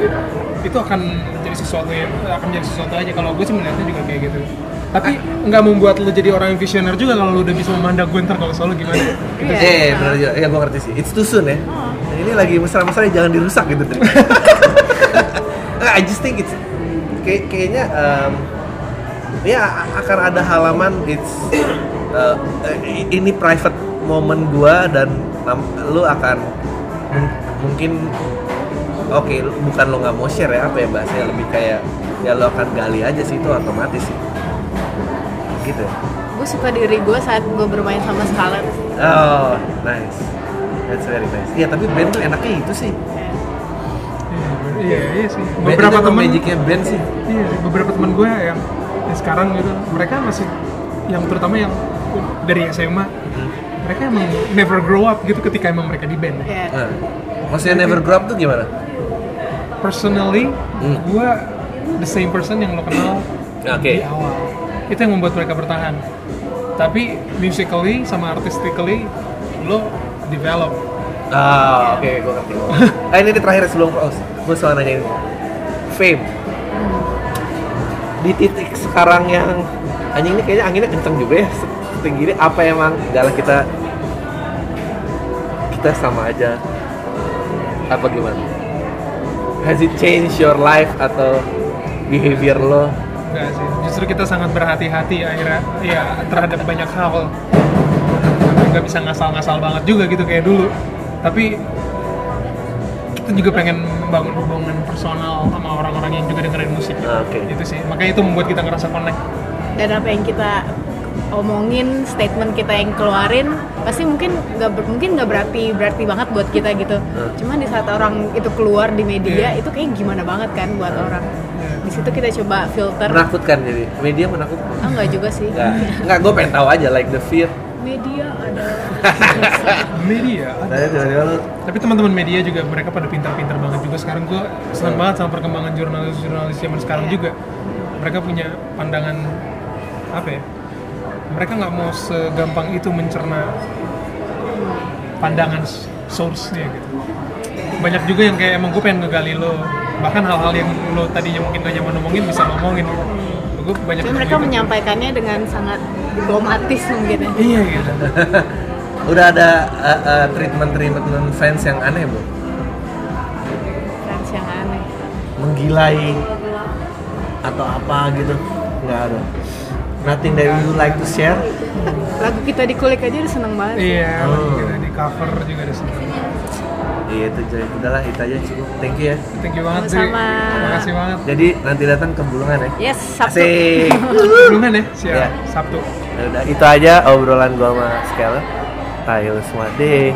itu akan jadi sesuatu yang akan jadi sesuatu aja kalau gue sih melihatnya juga kayak gitu. Tapi nggak membuat lo jadi orang yang visioner juga kalau lo udah bisa memandang gue ntar kalau solo gimana. Gitu. Iya. eh benar juga ya gue ngerti sih it's too soon ya Nah, ini lagi mesra-mesra jangan dirusak gitu Nggak, I just think it's kayak kayaknya um, ya akan ada halaman it's uh, ini private moment gua dan nam- lu akan mungkin oke lu- bukan lo nggak mau share ya apa ya bahasanya lebih kayak ya lo akan gali aja sih itu otomatis sih gitu ya. gue suka diri gue saat gue bermain sama Scarlett Oh, nice. That's very nice. Iya, tapi band tuh enaknya itu sih. Iya, iya, sih. Beberapa teman magicnya band sih. Iya, beberapa teman gue yang, yang sekarang gitu, mereka masih yang terutama yang dari SMA, mereka emang never grow up gitu ketika emang mereka di band. ya Nah, maksudnya never grow up tuh gimana? Personally, Hmm. gue the same person yang lo kenal Oke. di awal. Itu yang membuat mereka bertahan. Tapi musically sama artistically lo develop. Ah, oke, gue ngerti. ah, ini di terakhir sebelum close. Gue soal nanya ini. Fame. di titik sekarang yang anjing ini kayaknya anginnya kenceng juga ya setinggi ini apa emang gak lah kita kita sama aja apa gimana has it changed your life atau behavior lo Enggak sih, justru kita sangat berhati-hati akhirnya ya terhadap banyak hal. Nggak bisa ngasal-ngasal banget juga gitu kayak dulu. Tapi kita juga pengen membangun hubungan personal sama orang-orang yang juga dengerin musik. Ah, oke. Itu sih, makanya itu membuat kita ngerasa connect. dan apa yang kita omongin statement kita yang keluarin pasti mungkin nggak ber- mungkin nggak berarti berarti banget buat kita gitu. Hmm. cuman di saat orang itu keluar di media Iya. itu kayak gimana banget kan buat orang. Iya. di situ kita coba filter. Menakutkan jadi. Media menakutkan. Ah nggak juga sih. Enggak, enggak gue pengen tahu aja like the fear. Media ada. Media. Nah, tiba-tiba lu Tapi teman-teman media juga mereka pada pintar-pintar banget juga. Sekarang gue senang banget sama perkembangan jurnalis-jurnalis zaman sekarang juga. Mereka punya pandangan apa ya? Mereka nggak mau segampang itu mencerna pandangan source-nya gitu. Banyak juga yang kayak emang gue pengen ngegali lo. Bahkan hal-hal yang lo tadinya mungkin gak nyaman ngomongin bisa ngomongin. Gue banyak ketemu mereka gitu. menyampaikannya dengan sangat diplomatis mungkin ya Iya gitu. udah ada uh, uh, treatment treatment fans yang aneh bu fans yang aneh menggilai atau apa gitu nggak ada nothing that you like to share lagu kita dikulik aja udah seneng banget Iya, Oh. gitu, di cover juga ada seneng. iya itu jadi udahlah itu aja cukup thank you ya Thank you banget. Sama-sama. Terima kasih banget. jadi nanti datang ke bulungan ya yes sabtu Asik. Belum ya? Siap. Iya. Sabtu. Ya udah itu aja obrolan gua sama Skeller. Ayo semua deh.